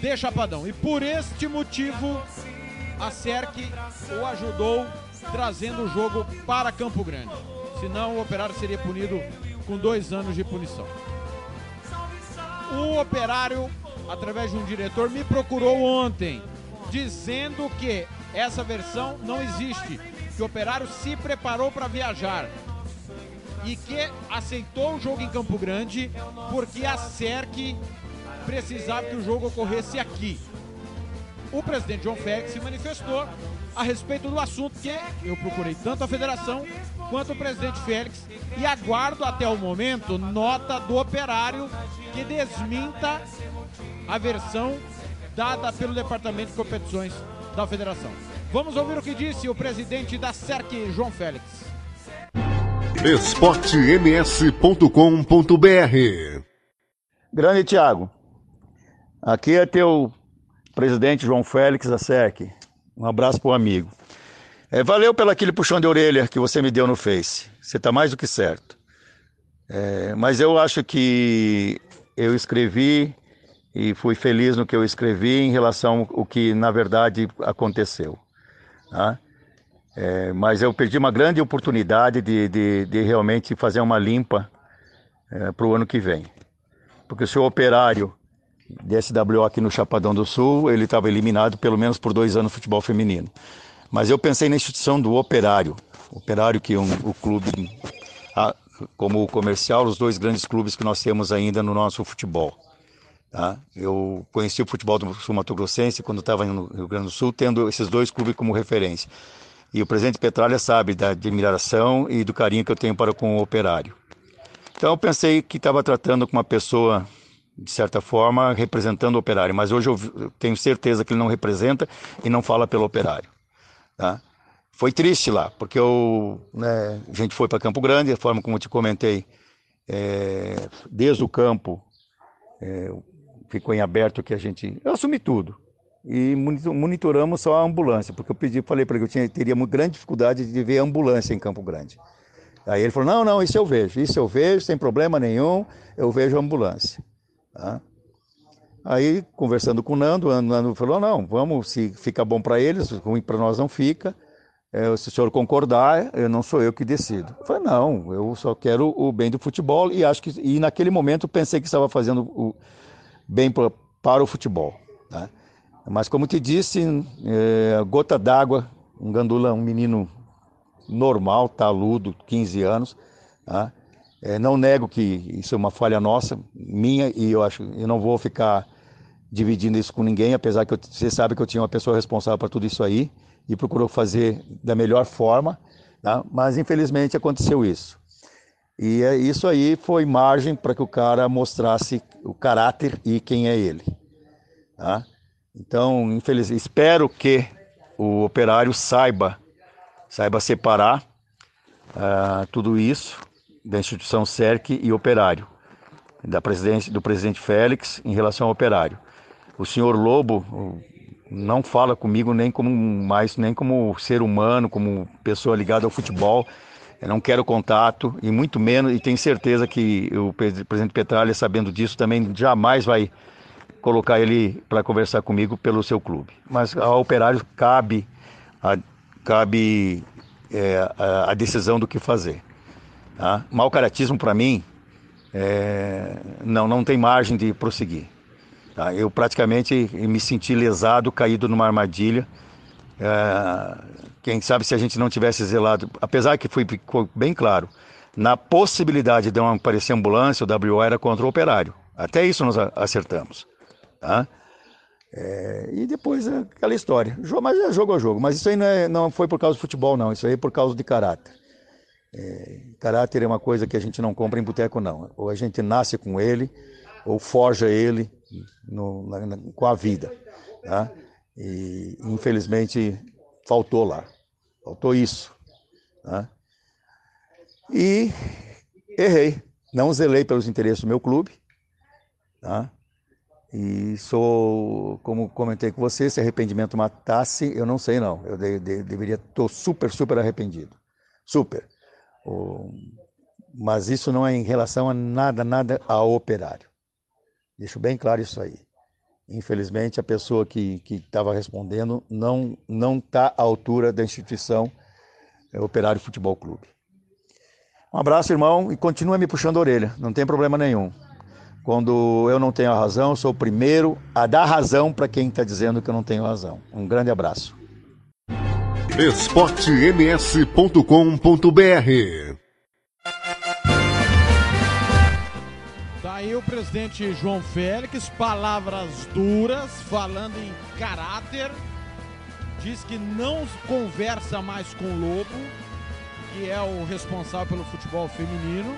de Chapadão. E por este motivo, a SERC o ajudou trazendo o jogo para Campo Grande. Senão o Operário seria punido com dois anos de punição. O Operário, através de um diretor, me procurou ontem, dizendo que essa versão não existe, que o Operário se preparou para viajar e que aceitou o jogo em Campo Grande porque a SERC precisava que o jogo ocorresse aqui. O presidente João Félix se manifestou a respeito do assunto que eu procurei tanto a federação quanto o presidente Félix e aguardo até o momento nota do operário que desminta a versão dada pelo departamento de competições da federação. Vamos ouvir o que disse o presidente da SERC, João Félix. esportems.com.br Grande Tiago, aqui é teu presidente João Félix da SEC. Um abraço pro amigo. É, valeu pelo aquele puxão de orelha que você me deu no Face. Você está mais do que certo. É, mas eu acho que eu escrevi e fui feliz no que eu escrevi em relação ao que na verdade aconteceu. Tá? É, mas eu perdi uma grande oportunidade de, de, de realmente fazer uma limpa para o ano que vem. Porque o seu operário de SWO aqui no Chapadão do Sul, ele estava eliminado pelo menos por dois anos no futebol feminino. Mas eu pensei na instituição do Operário, Operário que é um, o clube, a, como o comercial, os dois grandes clubes que nós temos ainda no nosso futebol. Tá? Eu conheci o futebol do Sul Mato Grossense quando estava no Rio Grande do Sul, tendo esses dois clubes como referência. E o presidente Petralha sabe da admiração e do carinho que eu tenho para com o Operário. Então eu pensei que estava tratando com uma pessoa de certa forma, representando o operário, mas hoje eu tenho certeza que ele não representa e não fala pelo operário. Tá? Foi triste lá, porque eu, né, a gente foi para Campo Grande, a forma como eu te comentei, é, desde o campo, é, ficou em aberto que a gente. Eu assumi tudo. E monitoramos só a ambulância, porque eu pedi, falei para ele que eu tinha, teria uma grande dificuldade de ver a ambulância em Campo Grande. Aí ele falou: não, não, isso eu vejo, isso eu vejo, sem problema nenhum, eu vejo a ambulância. Tá? Aí, conversando com o Nando, o Nando falou: não, vamos, se fica bom para eles, ruim para nós não fica. É, se o senhor concordar, eu não sou eu que decido. Eu falei: não, eu só quero o bem do futebol e acho que, e naquele momento pensei que estava fazendo o bem para o futebol. Tá? Mas, como te disse, é, gota d'água, um gandula, um menino normal, taludo, 15 anos, tá? É, não nego que isso é uma falha nossa, minha, e eu acho eu não vou ficar dividindo isso com ninguém, apesar que eu, você sabe que eu tinha uma pessoa responsável para tudo isso aí e procurou fazer da melhor forma, tá? mas infelizmente aconteceu isso. E é, isso aí foi margem para que o cara mostrasse o caráter e quem é ele. Tá? Então, infelizmente, espero que o operário saiba, saiba separar uh, tudo isso da instituição CERC e Operário, da presidência, do presidente Félix em relação ao Operário. O senhor Lobo não fala comigo nem como mais nem como ser humano, como pessoa ligada ao futebol. Eu não quero contato e muito menos e tenho certeza que o presidente Petralha, sabendo disso, também jamais vai colocar ele para conversar comigo pelo seu clube. Mas ao Operário cabe a, cabe é, a, decisão do que fazer. Tá? Mal caratismo para mim é, não não tem margem de prosseguir. Tá? Eu praticamente me senti lesado, caído numa armadilha. É, quem sabe se a gente não tivesse zelado, apesar que foi, ficou bem claro, na possibilidade de aparecer ambulância, o WO era contra o operário. Até isso nós acertamos. Tá? É, e depois é aquela história. Mas é jogo a jogo. Mas isso aí não, é, não foi por causa do futebol, não. Isso aí é por causa de caráter. É, caráter é uma coisa que a gente não compra em boteco, não. Ou a gente nasce com ele, ou forja ele no, na, com a vida. Tá? E infelizmente faltou lá. Faltou isso. Tá? E errei. Não zelei pelos interesses do meu clube. Tá? E sou, como comentei com você, se arrependimento matasse, eu não sei não. Eu de, de, deveria, estou super, super arrependido. Super. Mas isso não é em relação a nada, nada ao operário. Deixo bem claro isso aí. Infelizmente, a pessoa que estava respondendo não não está à altura da instituição é, Operário Futebol Clube. Um abraço, irmão, e continua me puxando a orelha, não tem problema nenhum. Quando eu não tenho a razão, sou o primeiro a dar razão para quem está dizendo que eu não tenho razão. Um grande abraço. esportems.com.br aí o presidente João Félix, palavras duras, falando em caráter, diz que não conversa mais com o Lobo, que é o responsável pelo futebol feminino.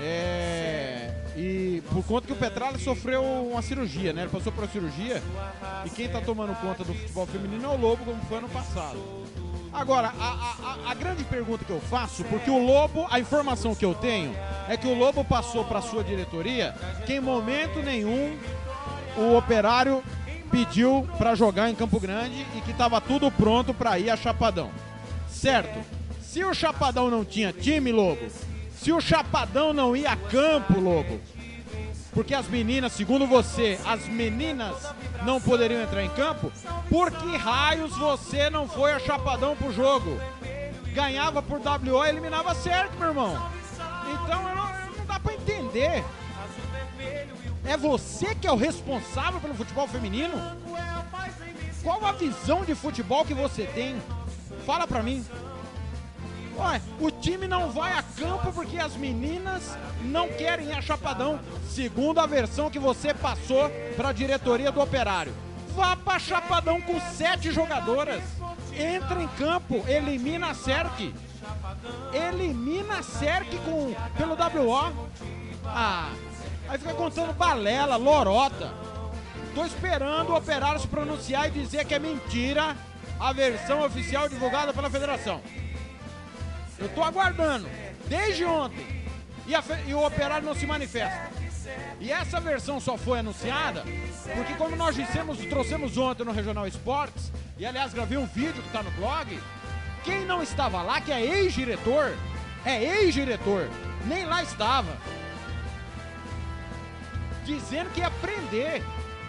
É, e por conta que o Petralha sofreu uma cirurgia, né? Ele passou por uma cirurgia e quem está tomando conta do futebol feminino é o Lobo, como foi ano passado. Agora, a, a, a, grande pergunta que eu faço, porque o Lobo, a informação que eu tenho é que o Lobo passou para sua diretoria que em momento nenhum o operário pediu para jogar em Campo Grande e que estava tudo pronto para ir a Chapadão. Certo? Se o Chapadão não tinha time, Lobo, se o Chapadão não ia a campo, Lobo, porque as meninas, segundo você, as meninas não poderiam entrar em campo, por que raios você não foi a Chapadão pro jogo? Ganhava por WO e eliminava certo, meu irmão. Então não, não dá pra entender. É você que é o responsável pelo futebol feminino? Qual a visão de futebol que você tem? Fala pra mim. Ué, o time não vai a campo porque as meninas não querem ir a Chapadão, segundo a versão que você passou para a diretoria do Operário. Vá para Chapadão com sete jogadoras. Entra em campo, elimina a Cerc. Elimina a Cerc com, pelo WO. Ah, aí fica contando balela, lorota. Tô esperando o Operário se pronunciar e dizer que é mentira a versão oficial divulgada pela federação. Eu tô aguardando, desde ontem. E, a, e o operário não se manifesta. E essa versão só foi anunciada porque, como nós dissemos, trouxemos ontem no Regional Esportes, e aliás gravei um vídeo que está no blog. Quem não estava lá, que é ex-diretor, é ex-diretor, nem lá estava, dizendo que ia prender.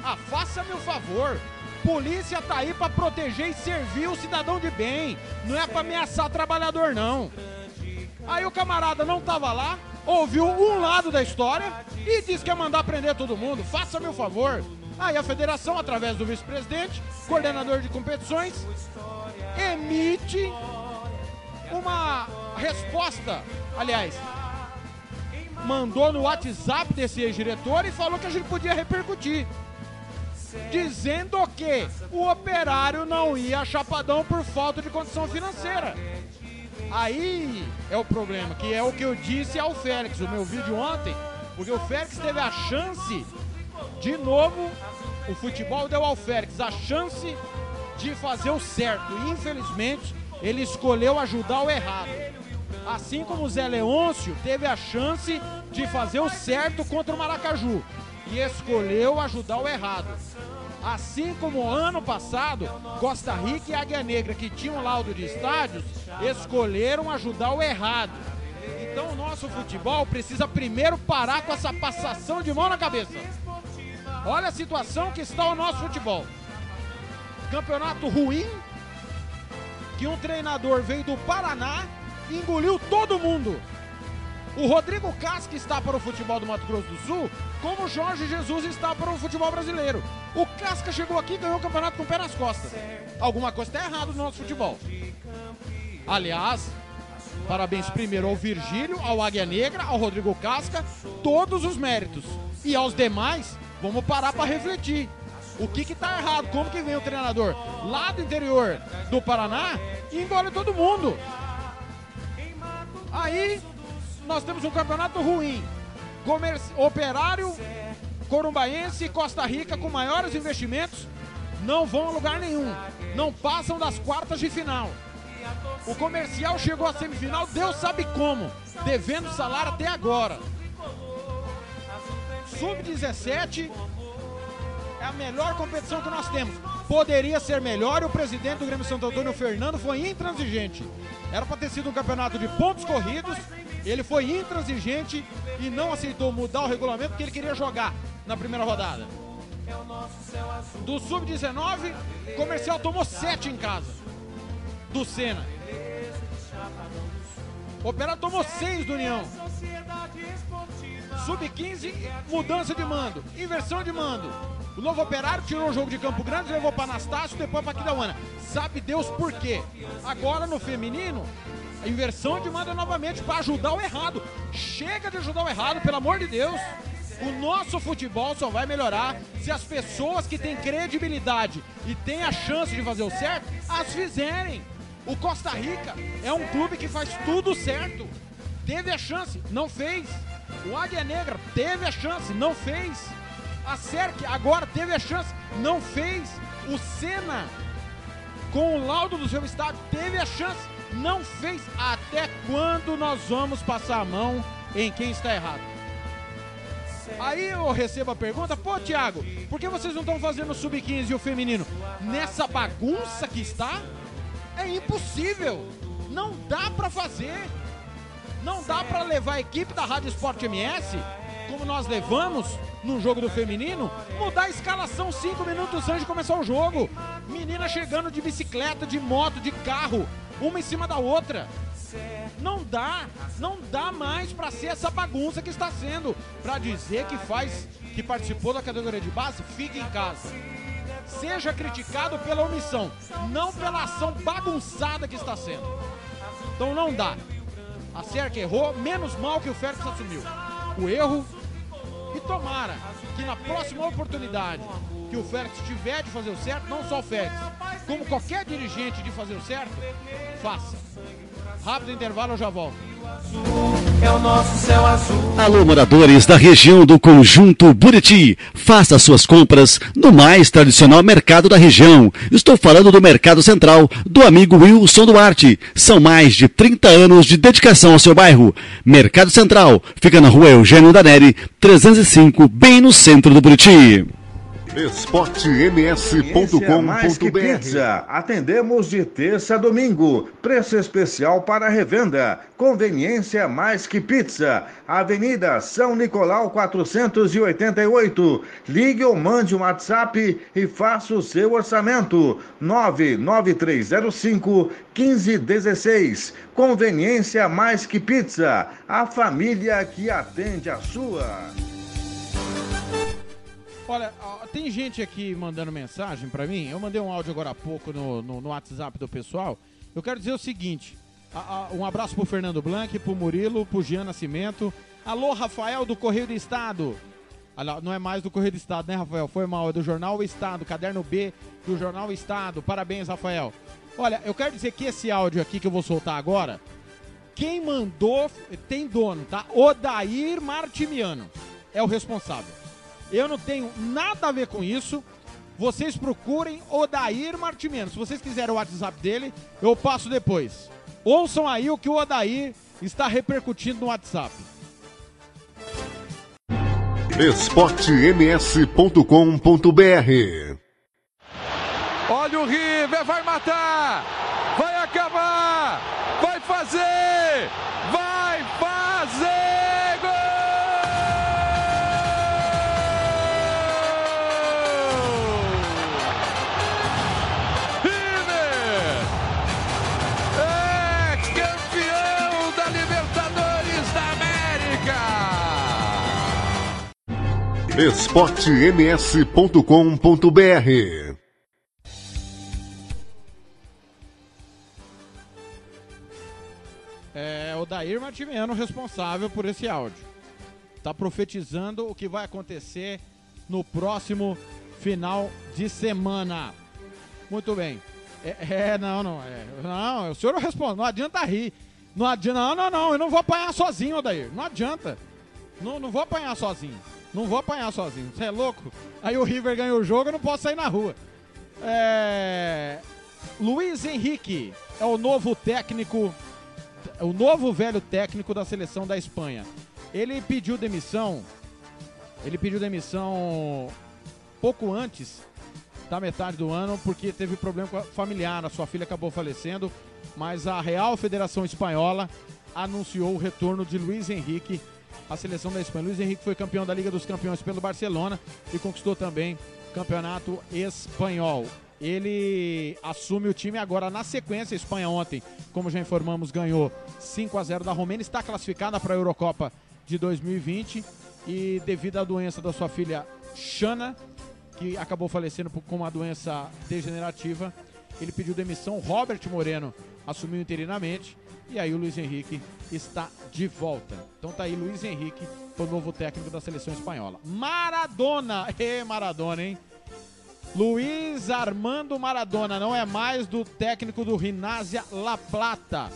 Ah, faça meu favor. Polícia tá aí para proteger e servir o cidadão de bem. Não é para ameaçar trabalhador, não. Aí o camarada não tava lá, ouviu um lado da história e disse que ia mandar prender todo mundo. Faça meu favor. Aí a federação, através do vice-presidente, coordenador de competições, emite uma resposta. Aliás, mandou no WhatsApp desse ex-diretor e falou que a gente podia repercutir dizendo que o operário não ia a Chapadão por falta de condição financeira. Aí é o problema, que é o que eu disse ao Félix, o meu vídeo ontem, porque o Félix teve a chance, de novo, o futebol deu ao Félix a chance de fazer o certo. Infelizmente ele escolheu ajudar o errado. Assim como o Zé Leôncio teve a chance de fazer o certo contra o Maracaju e escolheu ajudar o errado. Assim como ano passado, Costa Rica e Águia Negra, que tinham laudo de estádios, escolheram ajudar o errado. Então o nosso futebol precisa primeiro parar com essa passação de mão na cabeça. Olha a situação que está o nosso futebol. Campeonato ruim, que um treinador veio do Paraná e engoliu todo mundo. O Rodrigo Casca está para o futebol do Mato Grosso do Sul, como o Jorge Jesus está para o futebol brasileiro. O Casca chegou aqui e ganhou o campeonato com o pé nas costas. Alguma coisa está errada no nosso futebol. Aliás, parabéns primeiro ao Virgílio, ao Águia Negra, ao Rodrigo Casca, todos os méritos. E aos demais, vamos parar para refletir. O que que tá errado? Como que vem o treinador lá do interior do Paraná e engole todo mundo? Aí nós temos um campeonato ruim. Comerci Operário, Corumbaense e Costa Rica com maiores investimentos não vão a lugar nenhum. Não passam das quartas de final. O comercial chegou à semifinal, Deus sabe como, devendo salário até agora. Sub-17 é a melhor competição que nós temos. Poderia ser melhor e o presidente do Grêmio Santo Antônio, Fernando, foi intransigente. Era para ter sido um campeonato de pontos corridos. Ele foi intransigente e não aceitou mudar o regulamento porque ele queria jogar na primeira rodada. Do Sub-19, comercial tomou 7 em casa. Do Senna. Operário tomou 6 do União. Sub-15, mudança de mando, inversão de mando. O novo operário tirou o jogo de Campo Grande, levou para Anastácio, depois para Aquidauana. Sabe Deus por quê? Agora no feminino, a inversão de mando novamente para ajudar o errado. Chega de ajudar o errado, pelo amor de Deus. O nosso futebol só vai melhorar se as pessoas que têm credibilidade e têm a chance de fazer o certo, as fizerem. O Costa Rica é um clube que faz tudo certo. Teve a chance, não fez. O Águia Negra teve a chance, não fez. A Cerc agora teve a chance, não fez. O Senna, com o laudo do seu estádio, teve a chance, não fez. Até quando nós vamos passar a mão em quem está errado? Aí eu recebo a pergunta, pô Thiago, por que vocês não estão fazendo o sub-15 e o feminino? Nessa bagunça que está, é impossível. Não dá para fazer. Não dá para levar a equipe da Rádio Esporte MS, como nós levamos no jogo do feminino, mudar a escalação cinco minutos antes de começar o jogo. Menina chegando de bicicleta, de moto, de carro, uma em cima da outra. Não dá, não dá mais para ser essa bagunça que está sendo. Para dizer que faz, que participou da categoria de base, fique em casa. Seja criticado pela omissão, não pela ação bagunçada que está sendo. Então não dá. A Cerca errou, menos mal que o Félix assumiu. O erro e tomara que na próxima oportunidade que o Félix tiver de fazer o certo, não só o Félix, como qualquer dirigente de fazer o certo, faça. Rápido intervalo, eu já volto. É o nosso céu azul. Alô, moradores da região do Conjunto Buriti. Faça suas compras no mais tradicional mercado da região. Estou falando do Mercado Central, do amigo Wilson Duarte. São mais de 30 anos de dedicação ao seu bairro. Mercado Central fica na rua Eugênio Daneri, 305, bem no centro do Buriti esportems.com.br Pizza. Atendemos de terça a domingo. Preço especial para revenda. Conveniência mais que pizza. Avenida São Nicolau 488. Ligue ou mande um WhatsApp e faça o seu orçamento. 99305 1516. Conveniência mais que pizza. A família que atende a sua. Olha, tem gente aqui mandando mensagem para mim. Eu mandei um áudio agora há pouco no, no, no WhatsApp do pessoal. Eu quero dizer o seguinte: a, a, um abraço pro Fernando Blanc, pro Murilo, pro Jean Nascimento. Alô, Rafael do Correio do Estado. Não é mais do Correio do Estado, né, Rafael? Foi mal, é do Jornal Estado, caderno B do Jornal Estado. Parabéns, Rafael. Olha, eu quero dizer que esse áudio aqui que eu vou soltar agora, quem mandou tem dono, tá? Odair Martimiano é o responsável. Eu não tenho nada a ver com isso. Vocês procurem Odair Martimiano. Se vocês quiserem o WhatsApp dele, eu passo depois. Ouçam aí o que o Odair está repercutindo no WhatsApp. esportems.com.br Olha o River, vai matar, esportems.com.br É o Dair Martimiano responsável por esse áudio. Tá profetizando o que vai acontecer no próximo final de semana. Muito bem. É, é, não, não, é, não, o senhor responde, não adianta rir. Não adianta, não, não, não, eu não vou apanhar sozinho, Dair. Não adianta. Não, não vou apanhar sozinho. Não vou apanhar sozinho. Você é louco? Aí o River ganha o jogo, eu não posso sair na rua. É... Luiz Henrique é o novo técnico o novo velho técnico da seleção da Espanha. Ele pediu demissão. Ele pediu demissão pouco antes da metade do ano porque teve problema familiar. A sua filha acabou falecendo, mas a Real Federação Espanhola anunciou o retorno de Luiz Henrique à seleção da Espanha. Luiz Henrique foi campeão da Liga dos Campeões pelo Barcelona e conquistou também o campeonato espanhol. Ele assume o time agora na sequência. A Espanha ontem, como já informamos, ganhou 5 a 0 da Romênia, está classificada para a Eurocopa de 2020 e devido à doença da sua filha Shana, que acabou falecendo com uma doença degenerativa, ele pediu demissão. Robert Moreno assumiu interinamente e aí o Luiz Henrique está de volta. Então tá aí Luiz Henrique, o novo técnico da seleção espanhola. Maradona! Ê, Maradona, hein? Luiz Armando Maradona não é mais do técnico do Rinásia La Plata.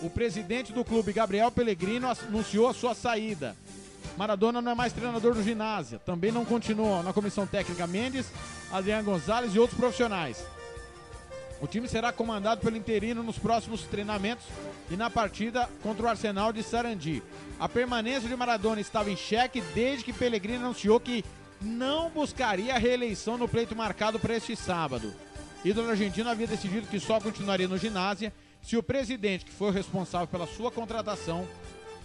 O presidente do clube, Gabriel Pellegrino, anunciou a sua saída. Maradona não é mais treinador do ginásio. Também não continua na comissão técnica Mendes, Adriano Gonzalez e outros profissionais. O time será comandado pelo interino nos próximos treinamentos e na partida contra o Arsenal de Sarandi. A permanência de Maradona estava em xeque desde que Pellegrino anunciou que não buscaria a reeleição no pleito marcado para este sábado. Ídolo argentino havia decidido que só continuaria no ginásio se o presidente, que foi o responsável pela sua contratação,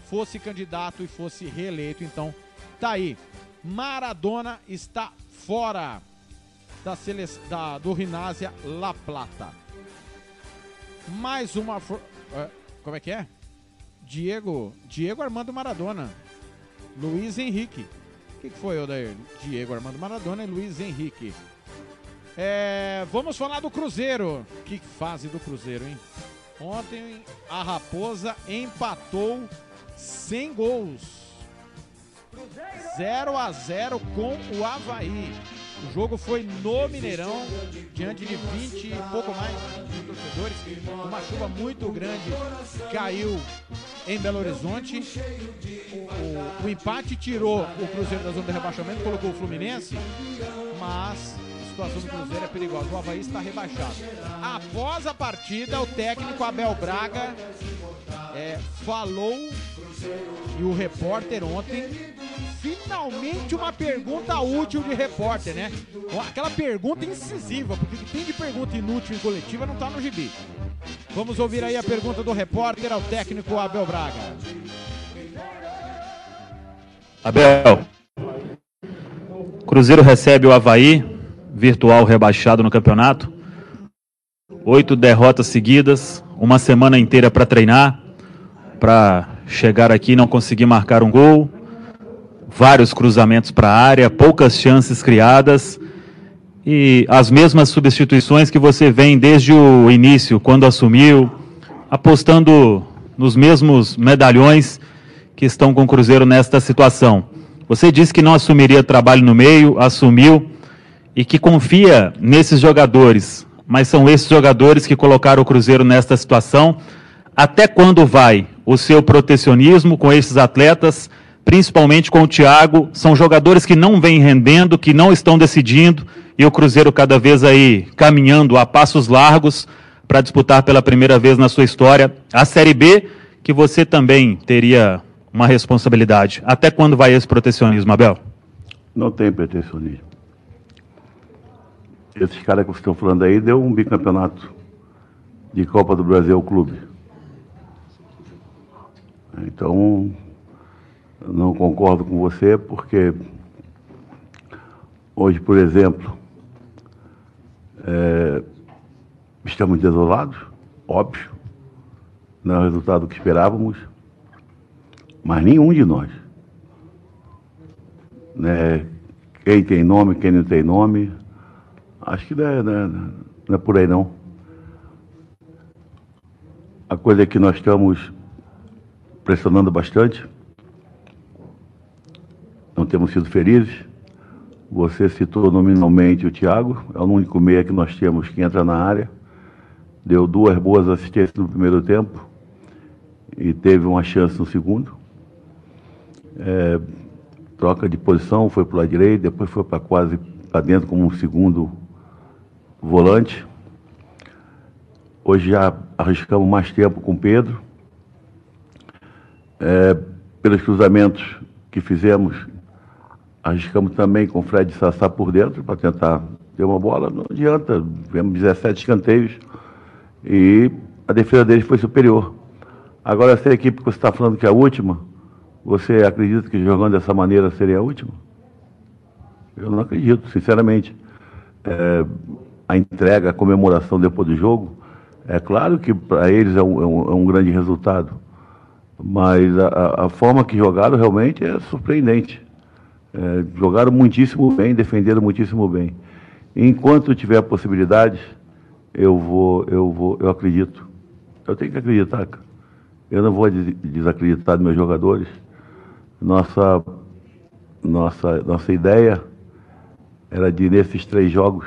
fosse candidato e fosse reeleito. Então, tá aí. Maradona está fora da, da... do Rinásia La Plata. Mais uma. For... Como é que é? Diego. Diego Armando Maradona. Luiz Henrique. O que, que foi, Odair? Diego Armando Maradona e Luiz Henrique. É, vamos falar do Cruzeiro. Que fase do Cruzeiro, hein? Ontem a Raposa empatou sem gols. 0 a 0 com o Havaí. O jogo foi no Mineirão, diante de 20 e pouco mais de torcedores. Uma chuva muito grande caiu em Belo Horizonte. O, o, empate tirou o Cruzeiro da zona de rebaixamento, colocou o Fluminense, mas a situação do Cruzeiro é perigosa. O Havaí está rebaixado. Após a partida, o técnico Abel Braga é, falou e o repórter ontem finalmente uma pergunta útil de repórter, né? Aquela pergunta incisiva, porque tem de pergunta inútil em coletiva não tá no gibi. Vamos ouvir aí a pergunta do repórter ao técnico Abel Braga. Abel, Cruzeiro recebe o Havaí, virtual rebaixado no campeonato. Oito derrotas seguidas, uma semana inteira para treinar, para chegar aqui e não conseguir marcar um gol. Vários cruzamentos para a área, poucas chances criadas. E as mesmas substituições que você vem desde o início, quando assumiu, apostando nos mesmos medalhões que estão com o Cruzeiro nesta situação. Você disse que não assumiria trabalho no meio, assumiu e que confia nesses jogadores, mas são esses jogadores que colocaram o Cruzeiro nesta situação. Até quando vai o seu protecionismo com esses atletas? principalmente com o Thiago, são jogadores que não vêm rendendo, que não estão decidindo, e o Cruzeiro cada vez aí caminhando a passos largos para disputar pela primeira vez na sua história a Série B, que você também teria uma responsabilidade. Até quando vai esse protecionismo, Abel? Não tem protecionismo. Esses caras que vocês estão falando aí deu um bicampeonato de Copa do Brasil ao clube. Então, não concordo com você, porque hoje, por exemplo, é, estamos desolados, óbvio, não é o resultado que esperávamos, mas nenhum de nós. Né, quem tem nome, quem não tem nome, acho que não é, não é, não é por aí não. A coisa é que nós estamos pressionando bastante, não temos sido felizes. Você citou nominalmente o Thiago, é o único meia que nós temos que entra na área. Deu duas boas assistências no primeiro tempo e teve uma chance no segundo. É, troca de posição, foi para o lado direito, depois foi para quase para dentro como um segundo volante. Hoje já arriscamos mais tempo com o Pedro. É, pelos cruzamentos que fizemos, arriscamos também com o Fred Sassá por dentro para tentar ter uma bola. Não adianta, tivemos 17 escanteios e a defesa deles foi superior. Agora, essa equipe que você está falando que é a última, você acredita que jogando dessa maneira seria a última? Eu não acredito, sinceramente. É, a entrega, a comemoração depois do jogo, é claro que para eles é um, é, um, é um, grande resultado, mas a, a, forma que jogaram realmente é surpreendente. É, jogaram muitíssimo bem, defenderam muitíssimo bem. Enquanto tiver possibilidades, eu vou, eu vou, eu acredito. Eu tenho que acreditar. Eu não vou desacreditar dos meus jogadores. Nossa, nossa, nossa ideia era de, nesses três jogos,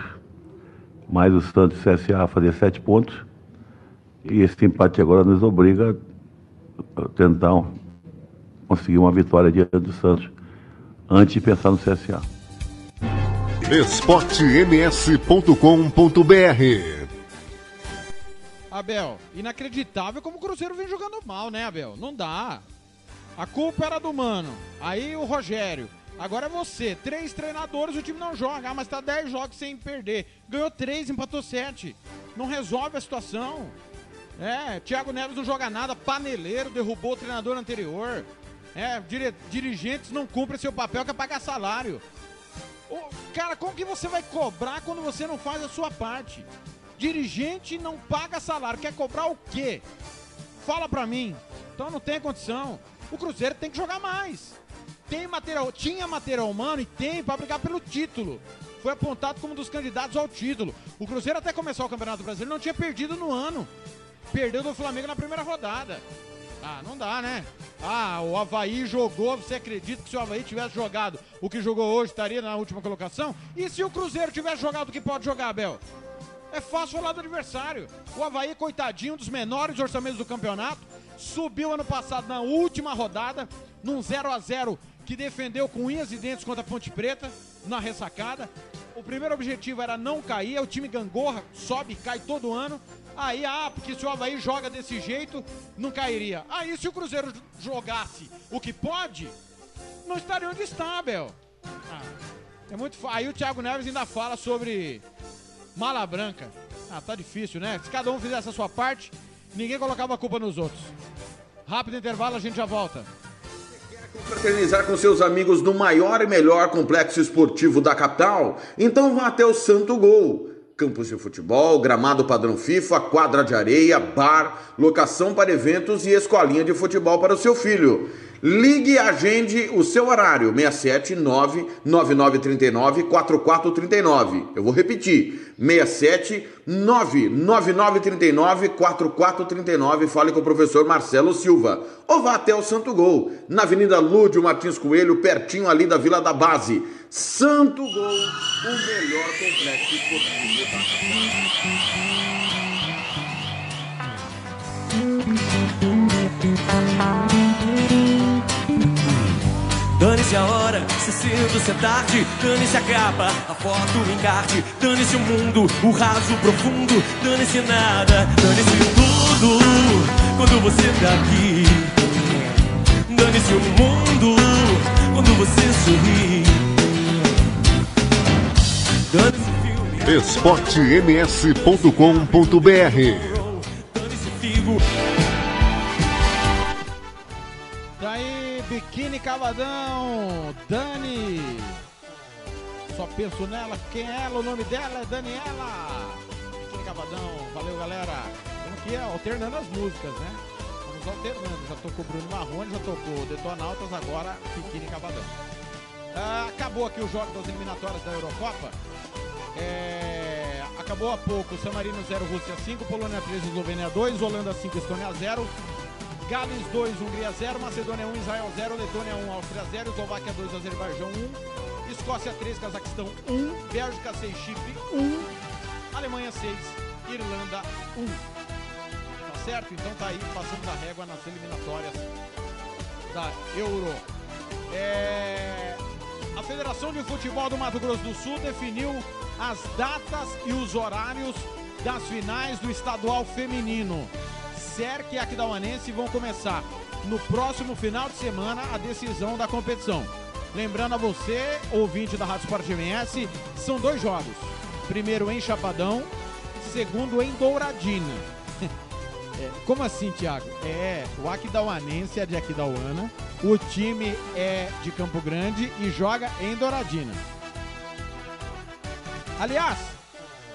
mais o Santos e o CSA fazer sete pontos. E esse empate agora nos obriga a tentar conseguir uma vitória diante do Santos, antes de pensar no CSA. esportems.com.br Abel, inacreditável como o Cruzeiro vem jogando mal, né, Abel? Não dá. A culpa era do Mano. Aí o Rogério. Agora é você. Três treinadores, o time não joga. Ah, mas tá dez jogos sem perder. Ganhou três, empatou sete. Não resolve a situação. É, Thiago Neves não joga nada. Paneleiro, derrubou o treinador anterior. É, dire dirigentes não cumprem seu papel que é pagar salário. cara, como que você vai cobrar quando você não faz a sua parte? Dirigente não paga salário. Quer cobrar o quê? Fala pra mim. Então não tem condição o Cruzeiro tem que jogar mais. Tem material, tinha material humano e tem para brigar pelo título. Foi apontado como um dos candidatos ao título. O Cruzeiro até começar o Campeonato Brasileiro não tinha perdido no ano. Perdeu do Flamengo na primeira rodada. Ah, não dá, né? Ah, o Havaí jogou. Você acredita que se o Havaí tivesse jogado o que jogou hoje, estaria na última colocação? E se o Cruzeiro tivesse jogado o que pode jogar, Abel? É fácil falar do adversário. O Havaí, coitadinho, um dos menores orçamentos do campeonato, subiu ano passado na última rodada, num 0 a 0 que defendeu com unhas e dentes contra a Ponte Preta, na ressacada. O primeiro objetivo era não cair, é o time gangorra, sobe, cai todo ano. Aí, ah, porque se o Havaí joga desse jeito, não cairia. Aí, se o Cruzeiro jogasse o que pode, não estaria onde está, Abel. Ah, é muito Aí o Thiago Neves ainda fala sobre mala branca. Ah, tá difícil, né? Se cada um fizesse a sua parte, ninguém colocava a culpa nos outros. Rápido intervalo, a gente já volta. Confraternizar com seus amigos no maior e melhor complexo esportivo da capital? Então vá até o Santo Gol. Campos de futebol, gramado padrão FIFA, quadra de areia, bar, locação para eventos e escolinha de futebol para o seu filho. Ligue e agende o seu horário, 679 9939 4439. Eu vou repetir, 67 99939 4439. Fale com o professor Marcelo Silva. Ou vá até o Santo Gol, na Avenida Lúdio Martins Coelho, pertinho ali da Vila da Base. Santo Gol, o melhor complexo esportivo da Dane-se a hora, se cedo, se é tarde, dane-se a capa, a foto, o encarte, dane-se o mundo, o raso profundo, dane-se nada, dane-se tudo, quando você tá aqui. Dane-se o mundo. Quando você sorri. Dane-se esportems.com.br biquíni cavadão, Dani. Só penso nela, quem é ela? O nome dela é Daniela. Biquíni cavadão, valeu galera. Vamos aqui alternando as músicas, né? Vamos alternando. Já tocou Bruno Marrone, já tocou Detonautas, agora biquíni cavadão. Ah, acabou aqui o jogo das eliminatórias da Eurocopa. É, acabou há pouco, San Marino 0, Rússia 5, Polônia 3, Eslovênia 2, Holanda 5, Estônia 0, Gales 2, Hungria 0, Macedônia 1, Israel 0, Letônia 1, Áustria 0, Eslováquia 2, Azerbaijão 1, Escócia 3, Cazaquistão 1, Bélgica 6, Chipre 1, Alemanha 6, Irlanda 1. Tá certo? Então tá aí, passando da régua nas eliminatórias da Euro. É... A Federação de Futebol do Mato Grosso do Sul definiu as datas e os horários das finais do estadual feminino. SERC e Aquidauanense vão começar no próximo final de semana a decisão da competição. Lembrando a você, ouvinte da Rádio Sport MS, são dois jogos. Primeiro em Chapadão, segundo em Douradina. É, como assim, Thiago? É, o Aquidauanense é de Aquidauana, o time é de Campo Grande e joga em Douradina. Aliás,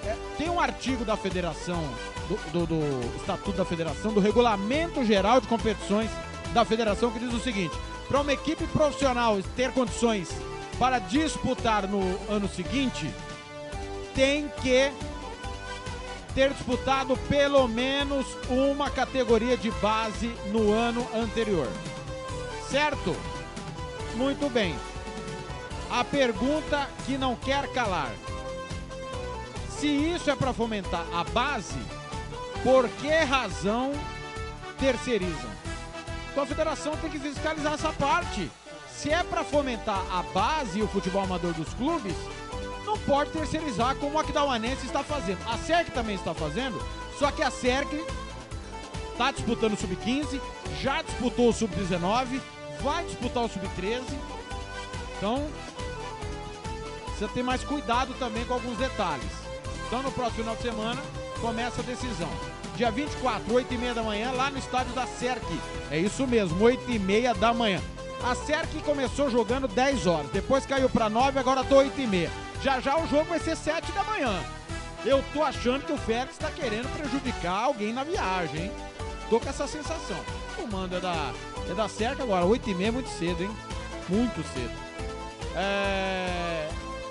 é, tem um artigo da federação, do, do, do, Estatuto da Federação, do Regulamento Geral de Competições da Federação, que diz o seguinte: para uma equipe profissional ter condições para disputar no ano seguinte, tem que ter disputado pelo menos uma categoria de base no ano anterior. Certo? Muito bem. A pergunta que não quer calar. Se isso é para fomentar a base, por que razão terceirizam? Então a federação tem que fiscalizar essa parte. Se é para fomentar a base e o futebol amador dos clubes, não pode terceirizar como a Aquidauanense está fazendo. A SERC também está fazendo, só que a SERC está disputando o Sub-15, já disputou o Sub-19, vai disputar o Sub-13. Então, precisa ter mais cuidado também com alguns detalhes. Então no próximo final de semana começa a decisão. Dia 24, 8 e meia da manhã, lá no estádio da SERC. É isso mesmo, 8 e meia da manhã. A SERC começou jogando 10 horas, depois caiu para 9, agora tô 8 e meia. Já já o jogo vai ser 7 da manhã. Eu tô achando que o Félix está querendo prejudicar alguém na viagem, hein? Tô com essa sensação. O mando é da, é da SERC agora, 8 e meia é muito cedo, hein? Muito cedo. É...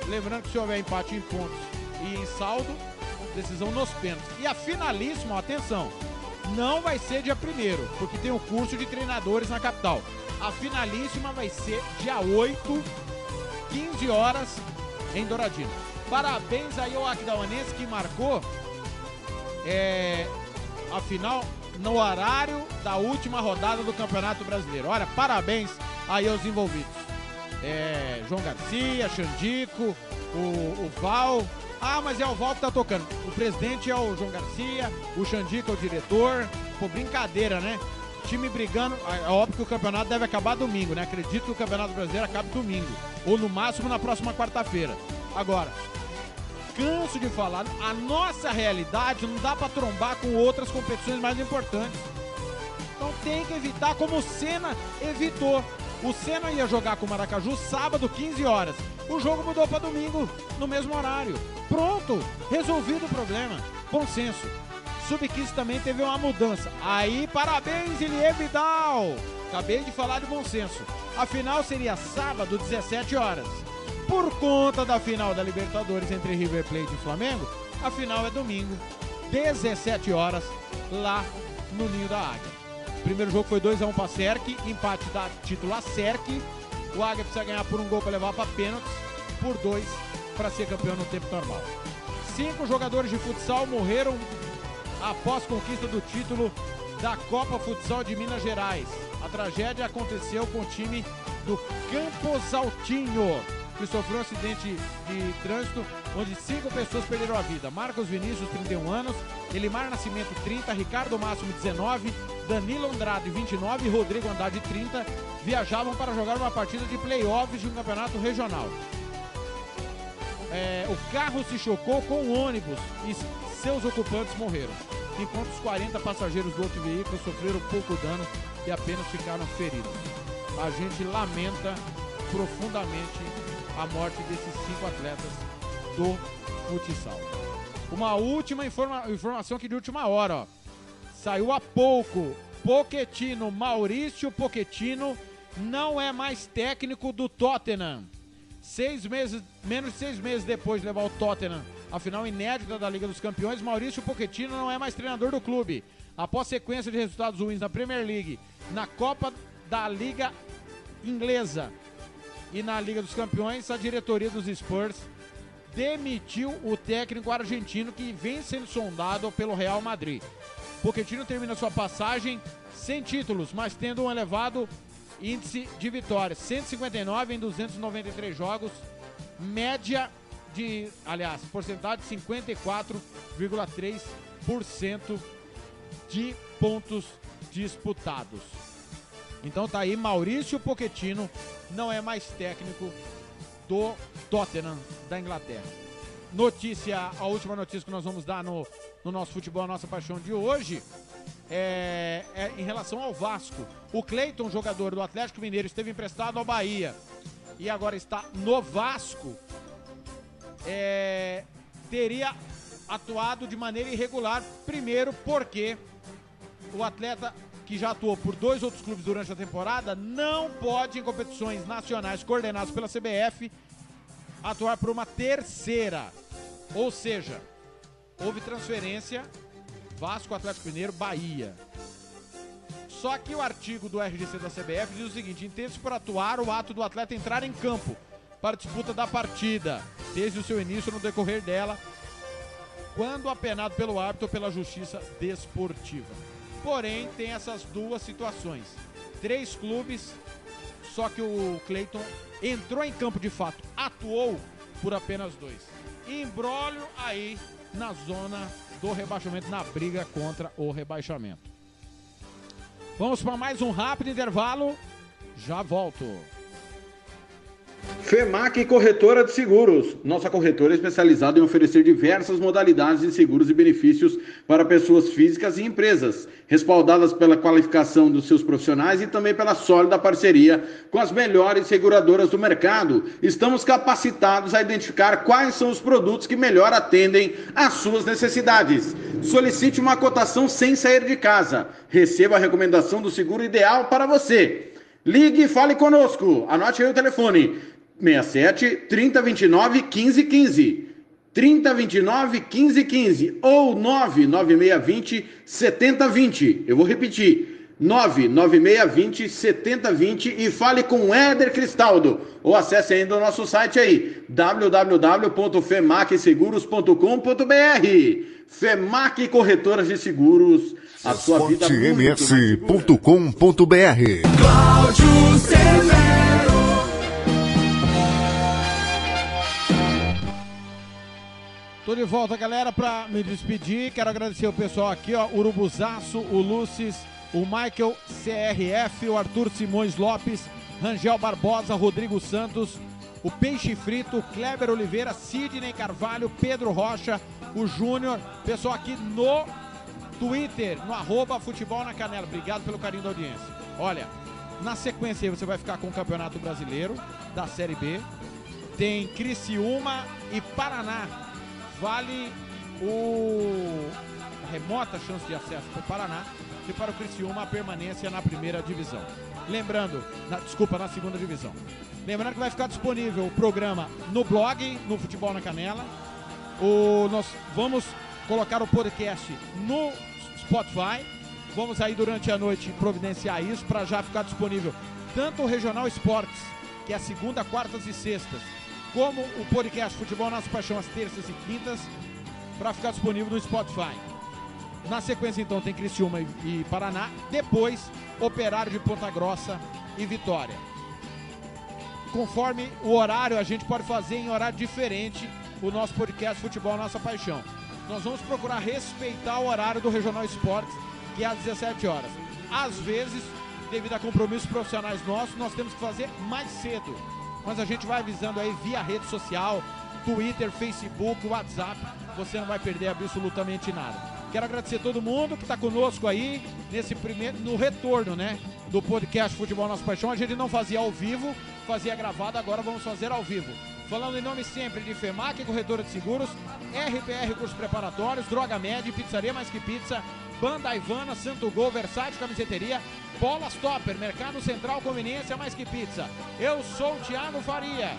Lembrando que se houver empate em pontos e em saldo, decisão nos pênaltis. E a finalíssima, atenção, não vai ser dia 1 porque tem o um curso de treinadores na capital. A finalíssima vai ser dia 8, 15 horas, em Douradina. Parabéns aí ao Aquidauanense que marcou é, a final no horário da última rodada do Campeonato Brasileiro. Olha, parabéns aí aos envolvidos. É, João Garcia, Xandico, o, o Val, ah, mas é o Val que tá tocando. O presidente é o João Garcia, o Xandica é o diretor. Pô, brincadeira, né? Time brigando. É óbvio que o campeonato deve acabar domingo, né? Acredito que o Campeonato Brasileiro acabe domingo. Ou no máximo na próxima quarta-feira. Agora, canso de falar, a nossa realidade não dá para trombar com outras competições mais importantes. Então tem que evitar como o Senna evitou. O Senna ia jogar com o Maracaju sábado, 15 horas. O jogo mudou para domingo, no mesmo horário. Pronto, resolvido o problema. Bom senso. Sub-15 também teve uma mudança. Aí, parabéns, Ilie Vidal! Acabei de falar de bom senso. A final seria sábado, 17 horas. Por conta da final da Libertadores entre River Plate e Flamengo, a final é domingo, 17 horas, lá no Ninho da Águia. Primeiro jogo foi 2x1 para Serk, empate da título a Serk. O Águia precisa ganhar por um gol para levar para pênaltis, por dois para ser campeão no tempo normal. Cinco jogadores de futsal morreram após conquista do título da Copa Futsal de Minas Gerais. A tragédia aconteceu com o time do Campos Altinho. Que sofreu um acidente de trânsito onde cinco pessoas perderam a vida. Marcos Vinícius, 31 anos, Elimar Nascimento, 30, Ricardo Máximo, 19, Danilo Andrade, 29 e Rodrigo Andrade, 30, viajavam para jogar uma partida de playoffs de um campeonato regional. É, o carro se chocou com o ônibus e seus ocupantes morreram, enquanto os 40 passageiros do outro veículo sofreram pouco dano e apenas ficaram feridos. A gente lamenta profundamente a morte desses cinco atletas do futsal. Uma última informa informação aqui de última hora, ó. Saiu há pouco. Poquetino, Maurício Poquetino não é mais técnico do Tottenham. Seis meses, menos de seis meses depois de levar o Tottenham à final inédita da Liga dos Campeões, Maurício Pochettino não é mais treinador do clube. Após sequência de resultados ruins na Premier League, na Copa da Liga Inglesa e na Liga dos Campeões, a diretoria dos Spurs demitiu o técnico argentino que vem sendo sondado pelo Real Madrid. Pochettino termina sua passagem sem títulos, mas tendo um elevado índice de vitórias, 159 em 293 jogos, média de, aliás, porcentagem de 54,3% de pontos disputados. Então tá aí, Maurício Pochettino não é mais técnico do Tottenham da Inglaterra. Notícia, a última notícia que nós vamos dar no, no nosso futebol, a nossa paixão de hoje, é, é, em relação ao Vasco. O Cleiton, jogador do Atlético Mineiro, esteve emprestado ao Bahia e agora está no Vasco. É, teria atuado de maneira irregular, primeiro porque o atleta que já atuou por dois outros clubes durante a temporada não pode, em competições nacionais coordenadas pela CBF, atuar por uma terceira. Ou seja, houve transferência Vasco, Atlético Mineiro, Bahia. Só que o artigo do RGC da CBF diz o seguinte: entende-se atuar o ato do atleta entrar em campo para disputa da partida, desde o seu início no decorrer dela, quando apenado pelo árbitro ou pela justiça desportiva. Porém, tem essas duas situações. Três clubes, só que o Cleiton entrou em campo de fato, atuou por apenas dois. Embrólio aí na zona do rebaixamento, na briga contra o rebaixamento. Vamos para mais um rápido intervalo. Já volto. FEMAC Corretora de Seguros. Nossa corretora é especializada em oferecer diversas modalidades de seguros e benefícios para pessoas físicas e empresas, respaldadas pela qualificação dos seus profissionais e também pela sólida parceria com as melhores seguradoras do mercado. Estamos capacitados a identificar quais são os produtos que melhor atendem às suas necessidades. Solicite uma cotação sem sair de casa. Receba a recomendação do seguro ideal para você. Ligue e fale conosco. Anote aí o telefone: 67 3029 1515. 3029 1515 ou 99620 7020. Eu vou repetir. 99620 7020 e fale com Éder Cristaldo. Ou acesse ainda o nosso site aí www.femacseguros.com.br Femac Corretoras de Seguros a sua vida ms.com.br Cláudio Severo Tô de volta, galera, pra me despedir. Quero agradecer o pessoal aqui, ó. Urubuzaço, o Lucis, o Michael CRF, o Arthur Simões Lopes, Rangel Barbosa, Rodrigo Santos, o Peixe Frito, Kleber Oliveira, Sidney Carvalho, Pedro Rocha, o Júnior, pessoal aqui no Twitter, no arroba Futebol na Canela. Obrigado pelo carinho da audiência. Olha, na sequência aí você vai ficar com o Campeonato Brasileiro da Série B. Tem Criciúma e Paraná. Vale o a remota chance de acesso para o Paraná e para o Criciúma a permanência na primeira divisão. Lembrando, na, desculpa, na segunda divisão. Lembrando que vai ficar disponível o programa no blog, no Futebol na Canela. O, nós vamos colocar o podcast no Spotify. Vamos aí durante a noite providenciar isso para já ficar disponível tanto o Regional Esportes, que é segunda, quartas e sextas, como o podcast Futebol Nossa Paixão às terças e quintas, para ficar disponível no Spotify. Na sequência, então, tem Criciúma e, Paraná. Depois, Operário de Ponta Grossa e Vitória. conforme o horário, a gente pode fazer em horário diferente o nosso podcast Futebol Nossa Paixão. Nós vamos procurar respeitar o horário do Regional Esportes, que é às 17 horas. Às vezes, devido a compromissos profissionais nossos, nós temos que fazer mais cedo. Mas a gente vai avisando aí via rede social, Twitter, Facebook, WhatsApp. Você não vai perder absolutamente nada. Quero agradecer todo mundo que está conosco aí nesse primeiro, no retorno, né, do podcast Futebol Nossa Paixão. A gente não fazia ao vivo, fazia gravado, agora vamos fazer ao vivo. Falando em nome sempre de FEMAC, Corretora de Seguros, RPR Cursos Preparatórios, Droga Med, Pizzaria Mais Que Pizza, Banda Ivana, Santo Gol, Versátil Camiseteria, Bolas Topper, Mercado Central, Conveniência Mais Que Pizza. Eu sou o Thiago Faria.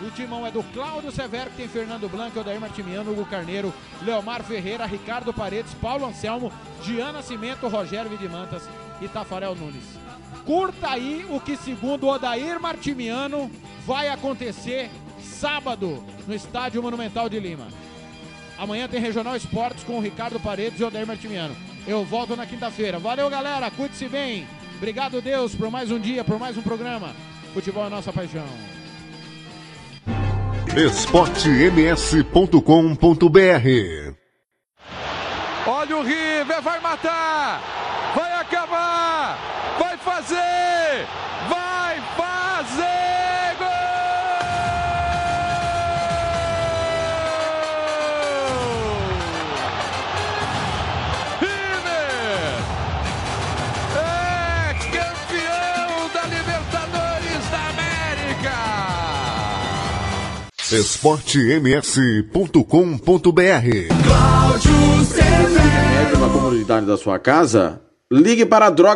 O timão é do Cláudio Severo, que tem Fernando Blanco, Odair Martimiano, Hugo Carneiro, Leomar Ferreira, Ricardo Paredes, Paulo Anselmo, Diana Cimento, Rogério Vidimantas e Tafarel Nunes. Curta aí o que, segundo Odair Martimiano, vai acontecer sábado no Estádio Monumental de Lima. Amanhã tem Regional Esportes com o Ricardo Paredes e Odair Martimiano. Eu volto na quinta-feira. Valeu, galera. Cuide-se bem. Obrigado, Deus, por mais um dia, por mais um programa. Futebol é nossa paixão. esportems.com.br Olha o River, vai matar, vai acabar, vai fazer, esportems.com.br Remédio na comunidade da sua casa? Ligue para a droga